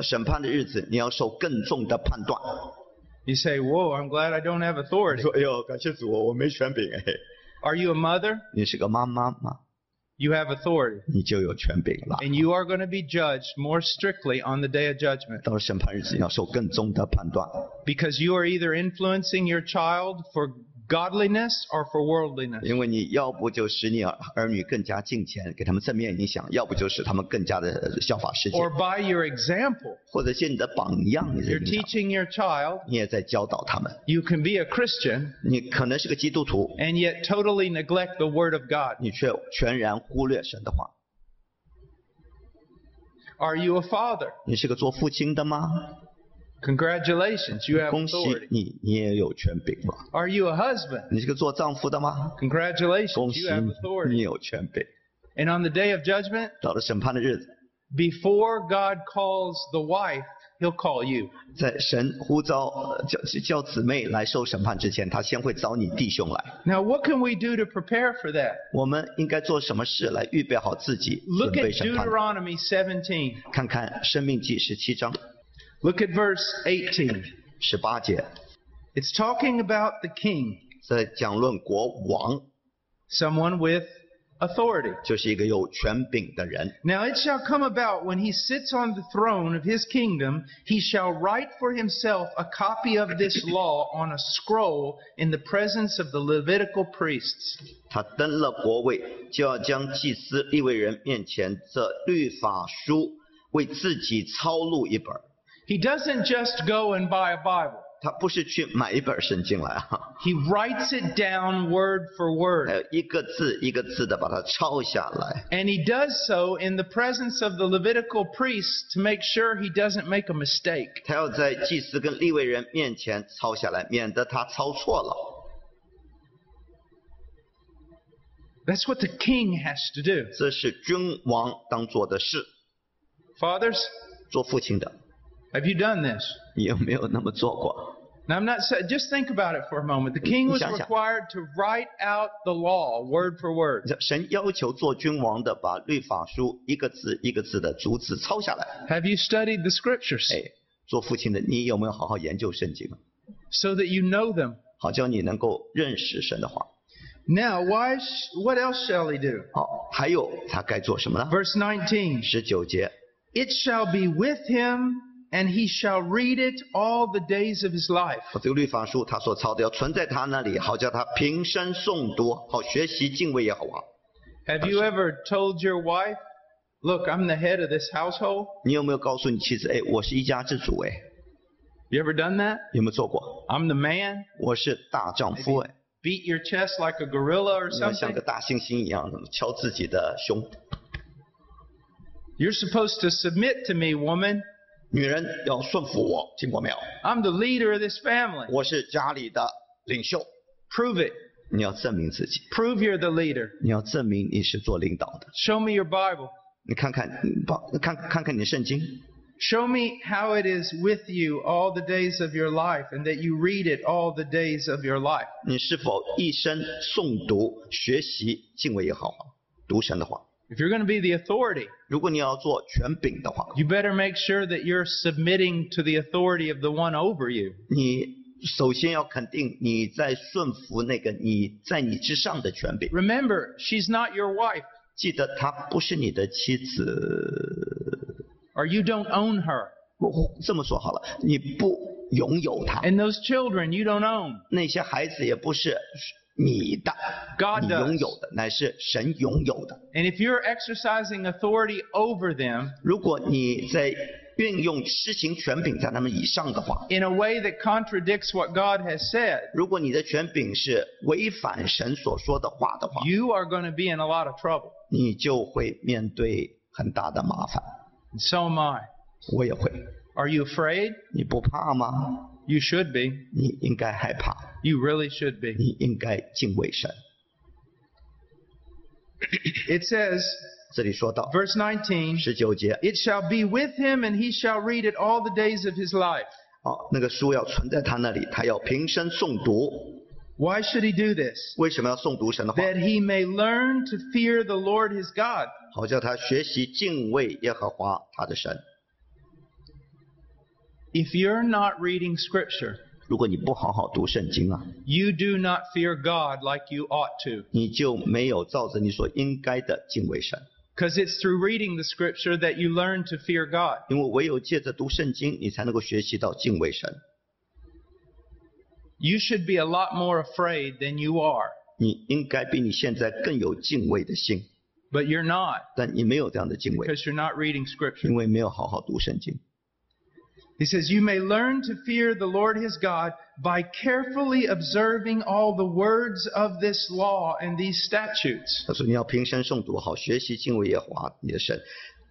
那审判的日子，你要受更重的判断。 You say, Whoa, I'm glad I don't have 你 authority. 说：“哎呦，感谢主，我没权柄。”哎， Are you a mother? 你是个妈妈吗？ You have authority. 你就有权柄了。 And you are going to be judged more strictly on the day of judgment 到了审判日子，你要受更重的判断， because you are either influencing your child for godliness or for worldliness. 因为你要不就使你儿儿女更加敬虔，给他们正面影响；要不就使他们更加的效法世界， Or by your example, 或者借你的榜样，你在 you're 影响， teaching your child 你也在教导他们。 you can be a Christian 你可能是个基督徒， and yet totally neglect the Word of God. 你却全然忽略神的话。 Are you a father? 你是个做父亲的吗？ Congratulations, you have authority. Are you a husband? 你是个做丈夫的吗？恭 Congratulations, you have authority. And on the day of judgment, 到了审判的日子，before God calls the wife, he'll call you. now what can we do to prepare for that? Look at Deuteronomy 17. 看看《申命记》十七章，Look at verse 18. It's talking about the king. 在讲论国王。Someone with authority. 就是一个有权柄的人。Now it shall come about when he sits on the throne of his kingdom, he shall write for himself a copy of this law on a scroll in the presence of the Levitical priests. 他登了国位，就要将祭司利未人面前这律法书为自己抄录一本。He doesn't just go and buy a Bible. 他不是去买一本圣经来哈， He writes it down word for word. 呃，一个字一个字的把它抄下来， And he does so in the presence of the Levitical priests to make sure he doesn't make a mistake. 他要在祭司跟立位人面前抄下来，免得他抄错了。 That's what the king has to do. 这是君王当做的事， Fathers, 做父亲的， have you done this? 你有没有那么做过？ Now, I'm not saying, just think about it for a moment. The king was 想想。 required to write out the law word for word. 神要求做君王的把律法书一个字一个字的逐字抄下来。 Have you studied the scriptures 哎，做父亲的你有没有好好研究圣经？ so that you know them? 好叫你能够认识神的话。 Now, why? Sh- what else shall he do? 好，还有他该做什么呢？ Verse 19. 十九节， It shall be with him, and he shall read it all the days of his life. 这个律法书他所抄的要存在他那里，好叫他平生诵读，好学习敬畏耶和华。 Have you ever told your wife, Look, I'm the head of this household? 你有没有告诉你妻子，哎，我是一家之主，哎， You ever done that? 有没有做过？ I'm the man. 我是大丈夫，哎， Beat your chest like a gorilla or 你要像 something? 个大猩猩一样敲自己的胸。 You're supposed to submit to me, woman. 女人要顺服我，听过没有？ I'm the leader of this family. 我是家里的领袖， Prove it. 你要证明自己， Prove you're the leader. 你要证明你是做领导的。 Show me your Bible. 你看看，你把看看看你的圣经， Show me how it is with you all the days of your life and that you read it all the days of your life. 你是否一生诵读、学习、敬畏也好，读神的话？ If you're going to be the authority, 如果你要做权柄的话， you better make sure that you're submitting to the authority of the one over you. 你首先要肯定你在顺服那个你在你之上的权柄。 Remember, she's not your wife, 记得她不是你的妻子， or you don't own her. 我我这么说好了，你不拥有她， And those children you don't own. 那些孩子也不是 你的，God 你拥有的乃是神拥有的。And if you're exercising authority over them 如果你在运用施行权柄在他们以上的话，in a way that contradicts what God has said, 如果你的权柄是违反神所说的话的话，you are going to be in a lot of trouble. 你就会面对很大的麻烦。So am I. 我也会，Are you afraid? 你不怕吗？You should be. 你应该害怕， You really should be. 你应该敬畏神。 It says, 这里说到 verse 19, 十九节， It shall be with him, and he shall read it all the days of his life. 哦，那个书要存在他那里，他要平生诵读。 Why should he do this? 为什么要诵读神的话？ That he may learn to fear the Lord his God. 好叫他学习敬畏耶和华他的神。 If you're not reading scripture, 如果你不好好读圣经啊， you do not fear God like you ought to. 你就没有照着你所应该的敬畏神。 Because it's through reading the scripture that you learn to fear God. 因为唯有借着读圣经，你才能够学习到敬畏神。 You should be a lot more afraid than you are, 你应该比你现在更有敬畏的心， but you're not 但你没有这样的敬畏， because you're not reading scripture. 因为没有好好读圣经。 He says, You may learn to fear the Lord his God by carefully observing all the words of this law and these statutes. 他说你要平生诵读，好学习敬畏耶和华你的神，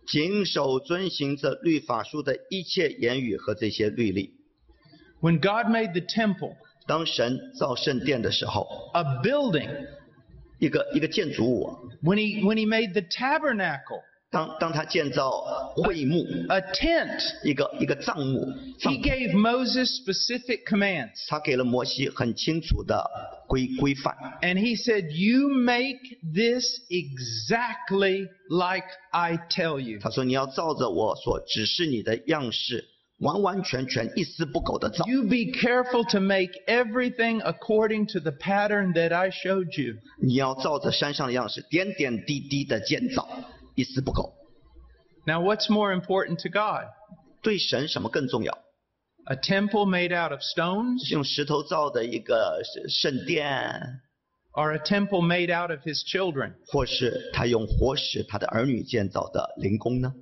谨守遵行这律法书的一切言语和这些律例。 When God made the temple, 当神造圣殿的时候， a building, 一个一个建筑物啊， when he, when he made the tabernacle, 当当他建造会幕， a tent, 一个一个帐幕，帐 he gave Moses specific commands. 他给了摩西很清楚的规规范。 And he said, You make this exactly like I tell you. 他说你要照着我所指示你的样式，完完全全一丝不苟的照。 You be careful to make everything according to the pattern that I showed you. 你要照着山上的样式，点点滴滴的建造， 一丝不苟。 Now, what's more important to God? 对神什么更重要？ A temple made out of stones 是用石头造的一个圣殿， or a temple made out of his children? 或是他用活石他的儿女建造的灵宫呢？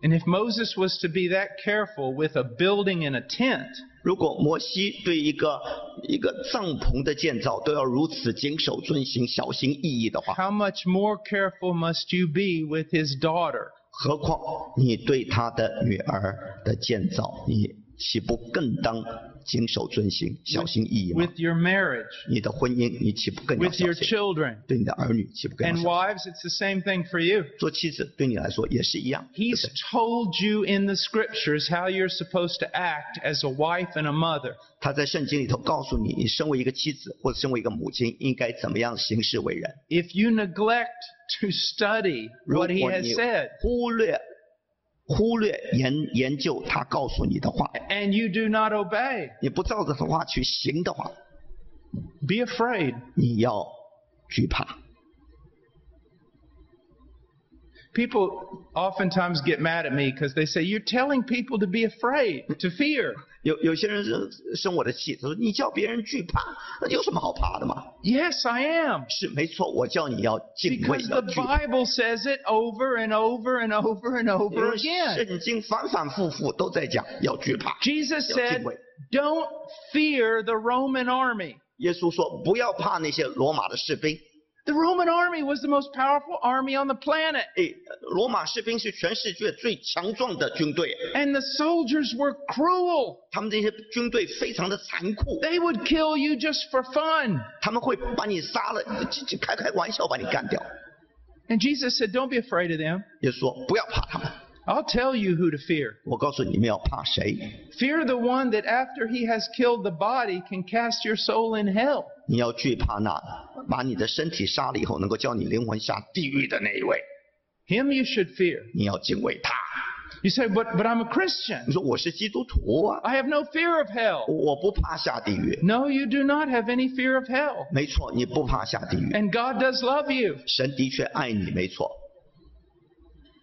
And if Moses was to be that careful with a building and a tent, 如果摩西对一个一个帐篷的建造都要如此谨守遵行、小心翼翼的话，how much more careful must you be with his daughter? 何况你对他的女儿的建造，你岂不更当谨守遵行、小心翼翼吗？With your marriage, 你的婚姻，你岂不更要 with 小 your 心？children. 对你的儿女，岂不更要 And 小心？wives, it's the same thing for you. 做妻子对你来说也是一样。对不 He's 对 told you in the scriptures how you're supposed to act as a wife and a mother. 他在圣经里头告诉你，你身为一个妻子或者身为一个母亲，应该怎么样行事为人。If you neglect to study 如 what he 果 has said, 忽略忽略研研究他告诉你的话， and you do not obey, 你不照着他的话去行的话， be afraid. 你要惧怕。 People oftentimes get mad at me because they say, You're telling people to be afraid, to fear. 有有些人生生我的气，他说你叫别人惧怕，那有什么好怕的嘛？Yes, I am. 是没错，我叫你要敬畏，Because the。Bible says it over and over and over and over again. 圣经反反复复都在讲要惧怕。Jesus said, 畏。Don't fear the Roman army. 耶稣说不要怕那些罗马的士兵，The Roman army was the most powerful army on the planet. 哎，罗马士兵是全世界最强壮的军队， And the soldiers were cruel. 他们这些军队非常的残酷， They would kill you just for fun. 他们会把你杀了，就就开开玩笑把你干掉。 And Jesus said, Don't be afraid of them. 耶稣说不要怕他们， I'll tell you who to fear. 我告诉你们要怕谁？ Fear the one that after he has killed the body can cast your soul in hell. 你要惧怕那把你的身体杀了以后能够叫你灵魂下地狱的那一位， Him you should fear. 你要敬畏他。 You say, But, but I'm a Christian. 你说我是基督徒啊， I have no fear of hell. 我不怕下地狱。 No, you do not have any fear of hell. 没错，你不怕下地狱， And God does love you, 神的确爱你，没错，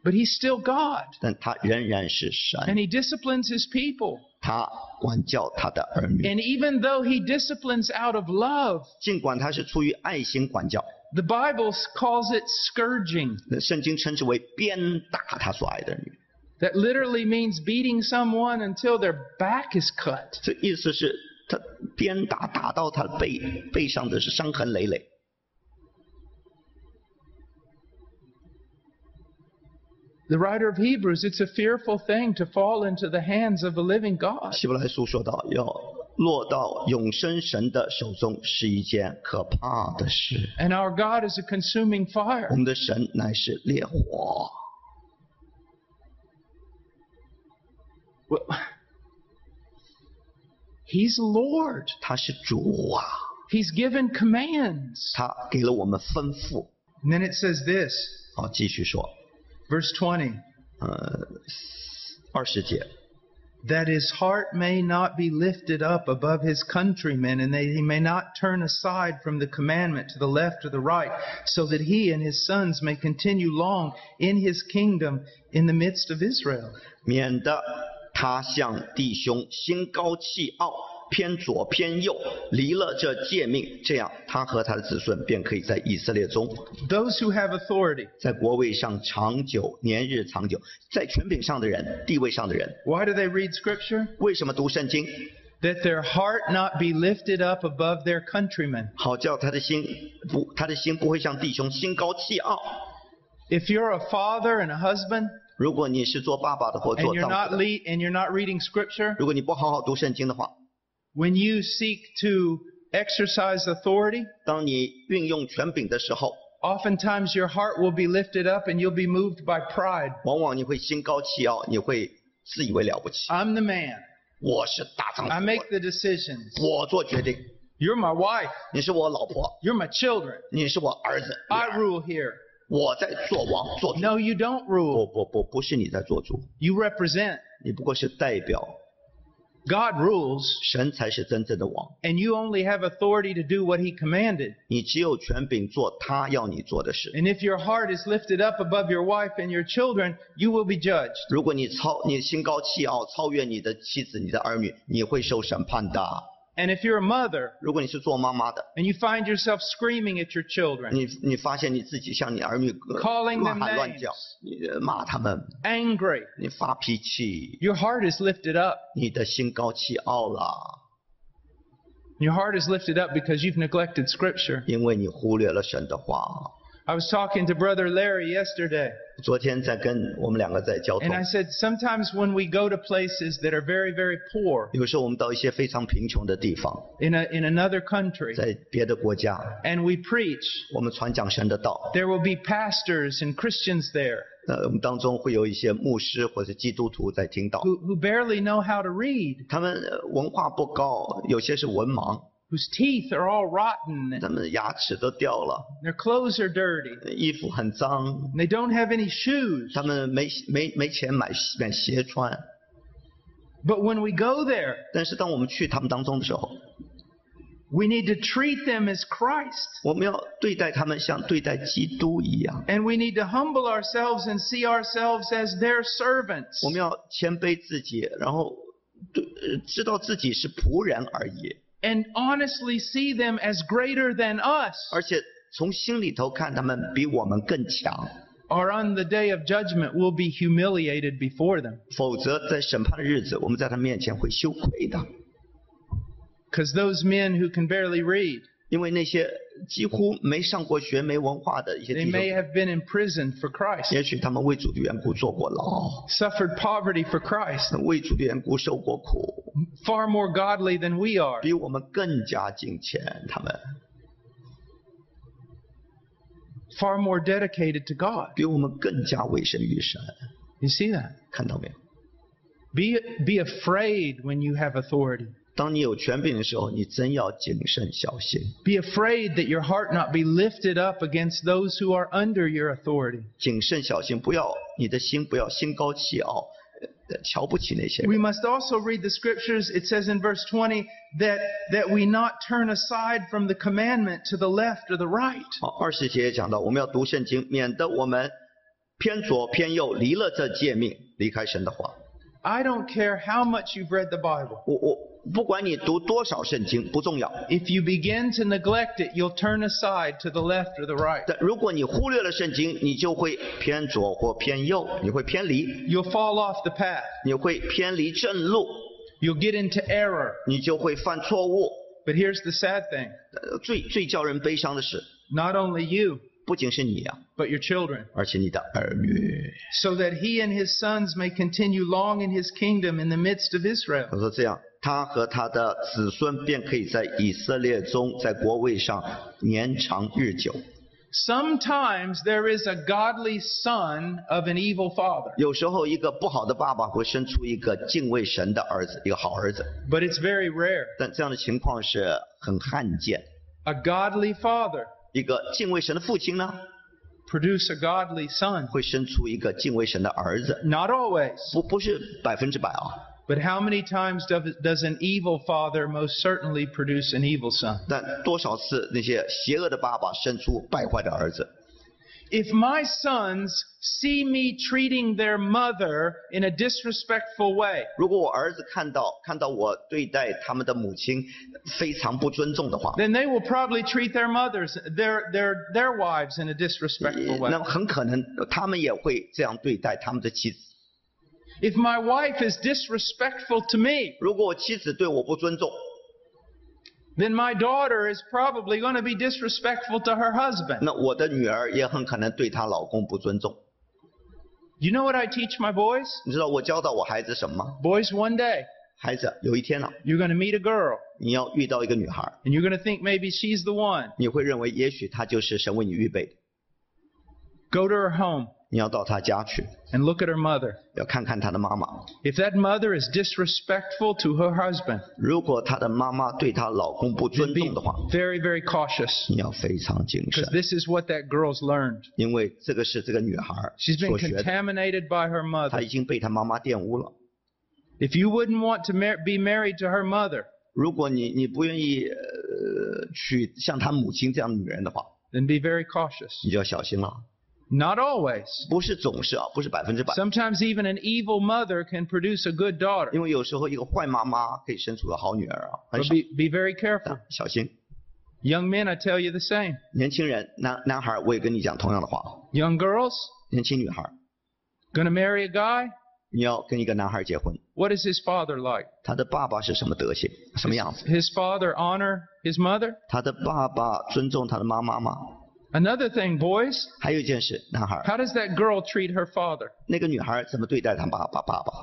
but He's still God. 但他仍然是神， And He disciplines His people. 他管教他的儿女， And even though He disciplines out of love, 尽管他是出于爱心管教， the Bible calls it scourging. 那圣经称之为鞭打他所爱的儿女。 That literally means beating someone until their back is cut. 这意思是他鞭打打到他的背背上的是伤痕累累。 The writer of Hebrews, it's a fearful thing to fall into the hands of the living God. 希伯来书说到，要落到永生神的手中是一件可怕的事。 And our God is a consuming 我 fire. 们的神乃是烈火， Well, He's Lord. 他是主啊， He's given commands. 他给了我们吩咐。 And then it says this, 好，继续说， verse 20, 呃，二十节， that his heart may not be lifted up above his countrymen, and that he may not turn aside from the commandment to the left or the right, so that he and his sons may continue long in his kingdom in the midst of Israel. 免得他向弟兄心高气傲， 偏左偏右，离了这诫命，这样他和他的子孙便可以在以色列中，Those who have authority. 在国位上长久，年日长久，在权柄上的人，地位上的人，Why do they read scripture? 为什么读圣经？That their heart not be lifted up above their countrymen. 好叫他的心不，他的心不会向弟兄心高气傲。If you're a father and a husband 如果你是做爸爸的或做丈夫的，le- and you're not reading scripture, 如果你不好好读圣经的话，when you seek to exercise authority, 当你运用权柄的时候， oftentimes your heart will be lifted up and you'll be moved by pride. 往往你会心高气傲，你会自以为了不起。 I'm the man. 我是大丈 I 夫， make the decisions. 我做决定。 You're my wife. 你是我老婆， You're my children. 你是我儿子，女 I 儿 rule here. 我在做王做主。 No, you don't 不 rule. 不不，不是你在做主， You represent. 你不过是代表， God rules, 神才是真正的王。 and you only have authority to do what He commanded. 你只有权柄做他要你做的事。 And if your heart is lifted up above your wife and your children, you will be judged. 如果你超你心高气傲，超越你的妻子、你的儿女，你会受审判的。 And if you're a mother 如果你是做妈妈的， and you find yourself screaming at your children, 你你发现你自己向你儿女呃 Calling them 乱喊乱叫 names，你呃骂他们， angry, 你发脾气， your heart is lifted up. 你的心高气傲了， Your heart is lifted up because you've neglected Scripture. 因为你忽略了神的话。 I was talking to Brother Larry yesterday, 昨天在跟我们两个在交通 and，I said sometimes when we go to places that are very, very poor 有时候我们到一些非常贫穷的地方，in, a, in another country, 在别的国家，and we preach, 我们传讲神的道，there will be pastors and Christians there 呃，我们当中会有一些牧师或者基督徒在听到，who, who barely know how to read, 他们呃文化不高，有些是文盲，whose teeth are all rotten, and 他们牙齿都掉了， their clothes are dirty, 衣服很脏， and they don't have any shoes. 他们没没没钱买买鞋穿。 But when we go there, 但是当我们去他们当中的时候， we need to treat them as Christ. 我们要对待他们像对待基督一样， And we need to humble ourselves and see ourselves as their servants. 我们要谦卑自己，然后对呃知道自己是仆人而已， And honestly see them as greater than us. 而且从心里头看他们比我们更强， Or on the day of judgment, we'll be humiliated before them. 否则在审判的日子，我们在他面前会羞愧的， Because those men who can barely read, 因为那些 几乎没上过学、没文化的一些 they 弟 may 兄， have been in prison for Christ, 也许他们为主的缘故坐过牢， suffered poverty for Christ, 为主的缘故受过苦， far more godly than we are. 比我们更加敬虔，他们 far more dedicated to God. 比我们更加委身于神， You see that? 看到没有？ Be, be afraid when you have authority. 当你有权柄的时候，你真要谨慎小心，Be afraid that your heart not be lifted up against those who are under your authority. 谨慎小心，不要你的心不要心高气傲，呃瞧不起那些 We。must also read the scriptures. It says in verse 20 that, that we not turn aside from the commandment to the left or the right. 好，二十节也讲到，我们要读圣经，免得我们偏左偏右，离了这诫命，离开神的话。I don't care how much you've read the Bible. 我我不管你读多少圣经不重要， If you begin to neglect it, you'll turn aside to the left or the right. 但如果你忽略了圣经，你就会偏左或偏右，你会偏离， You'll fall off the path. 你会偏离正路， You'll get into error. 你就会犯错误。 But here's the sad thing. 呃最最叫人悲伤的是， Not only you, 不仅是你呀、 but your children. 而且你的儿女。 So that he and his sons may continue long in his kingdom in the midst of Israel. 他说这样，他和他的子孙便可以在以色列中，在国位上年长日久。 Sometimes there is a godly son of an evil father, 有时候，一个不好的爸爸会生出一个敬畏神的儿子，一个好儿子。 but it's very rare. 但这样的情况是很罕见。 A godly father 一个敬畏神的父亲呢，produce a godly son. 会生出一个敬畏神的儿子。Not always. 不不是百分之百啊，But how many times does, does an evil father most certainly produce an evil son? 但多少次那些邪恶的爸爸生出败坏的儿子？If my sons see me treating their mother in a disrespectful way, 如果我儿子看到看到我对待他们的母亲非常不尊重的话， then they will probably treat their mothers, their, their, their wives in a disrespectful 那 way. 么很可能他们也会这样对待他们的妻子。 If my wife is disrespectful to me, 如果我妻子对我不尊重， then my daughter is probably going to be disrespectful to her husband. 那我的女儿也很可能对她老公不尊重。 You know what I teach my boys? 你知道我教导我孩子什么吗？ Boys, one day 孩子，有一天呢、 you're going to meet a girl 你要遇到一个女孩， and you're going to think maybe she's the one. 你会认为也许她就是神为你预备的。 Go to her home 你要到她家去， and look at her mother. 要看看她的妈妈。 If that mother is disrespectful to her husband, 如果她的妈妈对她老公不尊 be 重的话， very, very cautious 你要非常谨慎 because，this is what that girl's learned. 因为这个是这个女孩 She's been 所学的， contaminated by her 她 mother. 已经被她妈妈玷污了。 If you wouldn't want to mar- be married to her mother, 如果你你不愿意呃娶像她母亲这样的女人的话， then be very cautious. 你就要小心了。 Not always. 不是总是啊，不是百分之百。 Sometimes even an evil mother can produce a good daughter. 因为有时候一个坏妈妈可以生出个好女儿啊，很 But 少。 be, be very careful. 但小心， Young men, I tell you the same. 年轻人，男男孩，我也跟你讲同样的话。 Young girls, 年轻女孩， gonna marry a guy? 你要跟一个男孩结婚， What is his father like? 他的爸爸是什么德行，什么样子？ His father honor his mother? 他的爸爸尊重他的妈妈吗？ Another thing, boys, 还有一件事，男孩， how does that girl treat her father? 那个女孩怎么对待他爸爸？爸爸，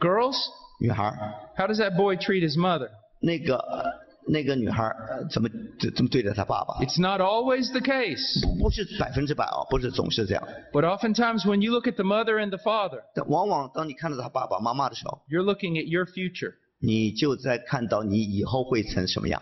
Girls, 女孩， how does that boy treat his mother? 那个那个女孩呃怎么怎怎么对待他爸爸？ It's not always the case. 不是百分之百啊，不是总是这样。 But oftentimes when you look at the mother and the father, 但往往当你看到他爸爸妈妈的时候， you're looking at your future. 你就在看到你以后会成什么样。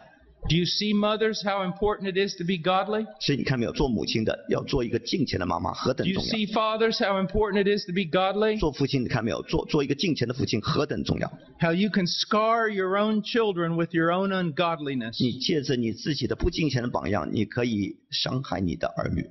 Do you see mothers how important it is to be godly? 所以你看没有，做母亲的要做一个敬虔的妈妈何等 Do you 重要。 see fathers how important it is to be godly? 做父亲你看没有，做做一个敬虔的父亲何等重要。 How you can scar your own children with your own ungodliness. 你借着你自己的不敬虔的榜样，你可以伤害你的儿女。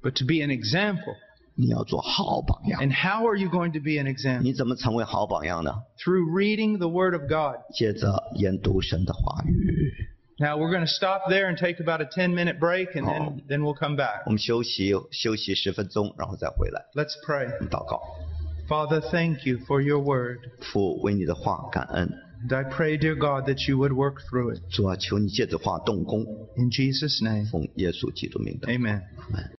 But to be an example. 你要做好榜样。 And how are you going to be an example? 你怎么成为好榜样呢？ Through reading the Word of God. 借着研读神的话语。 Now we're going to stop there and take about a 10 minute break and then, Oh. then we'll come back. 我们休息休息十分钟，然后再回来。 Let's pray. 我们祷告， Father, thank you for your Word. 父为你的话感恩。 And I pray, dear God, that you would work through it. 主啊，求你借着话动工， In Jesus' name, 奉耶稣基督名的。 amen. 阿门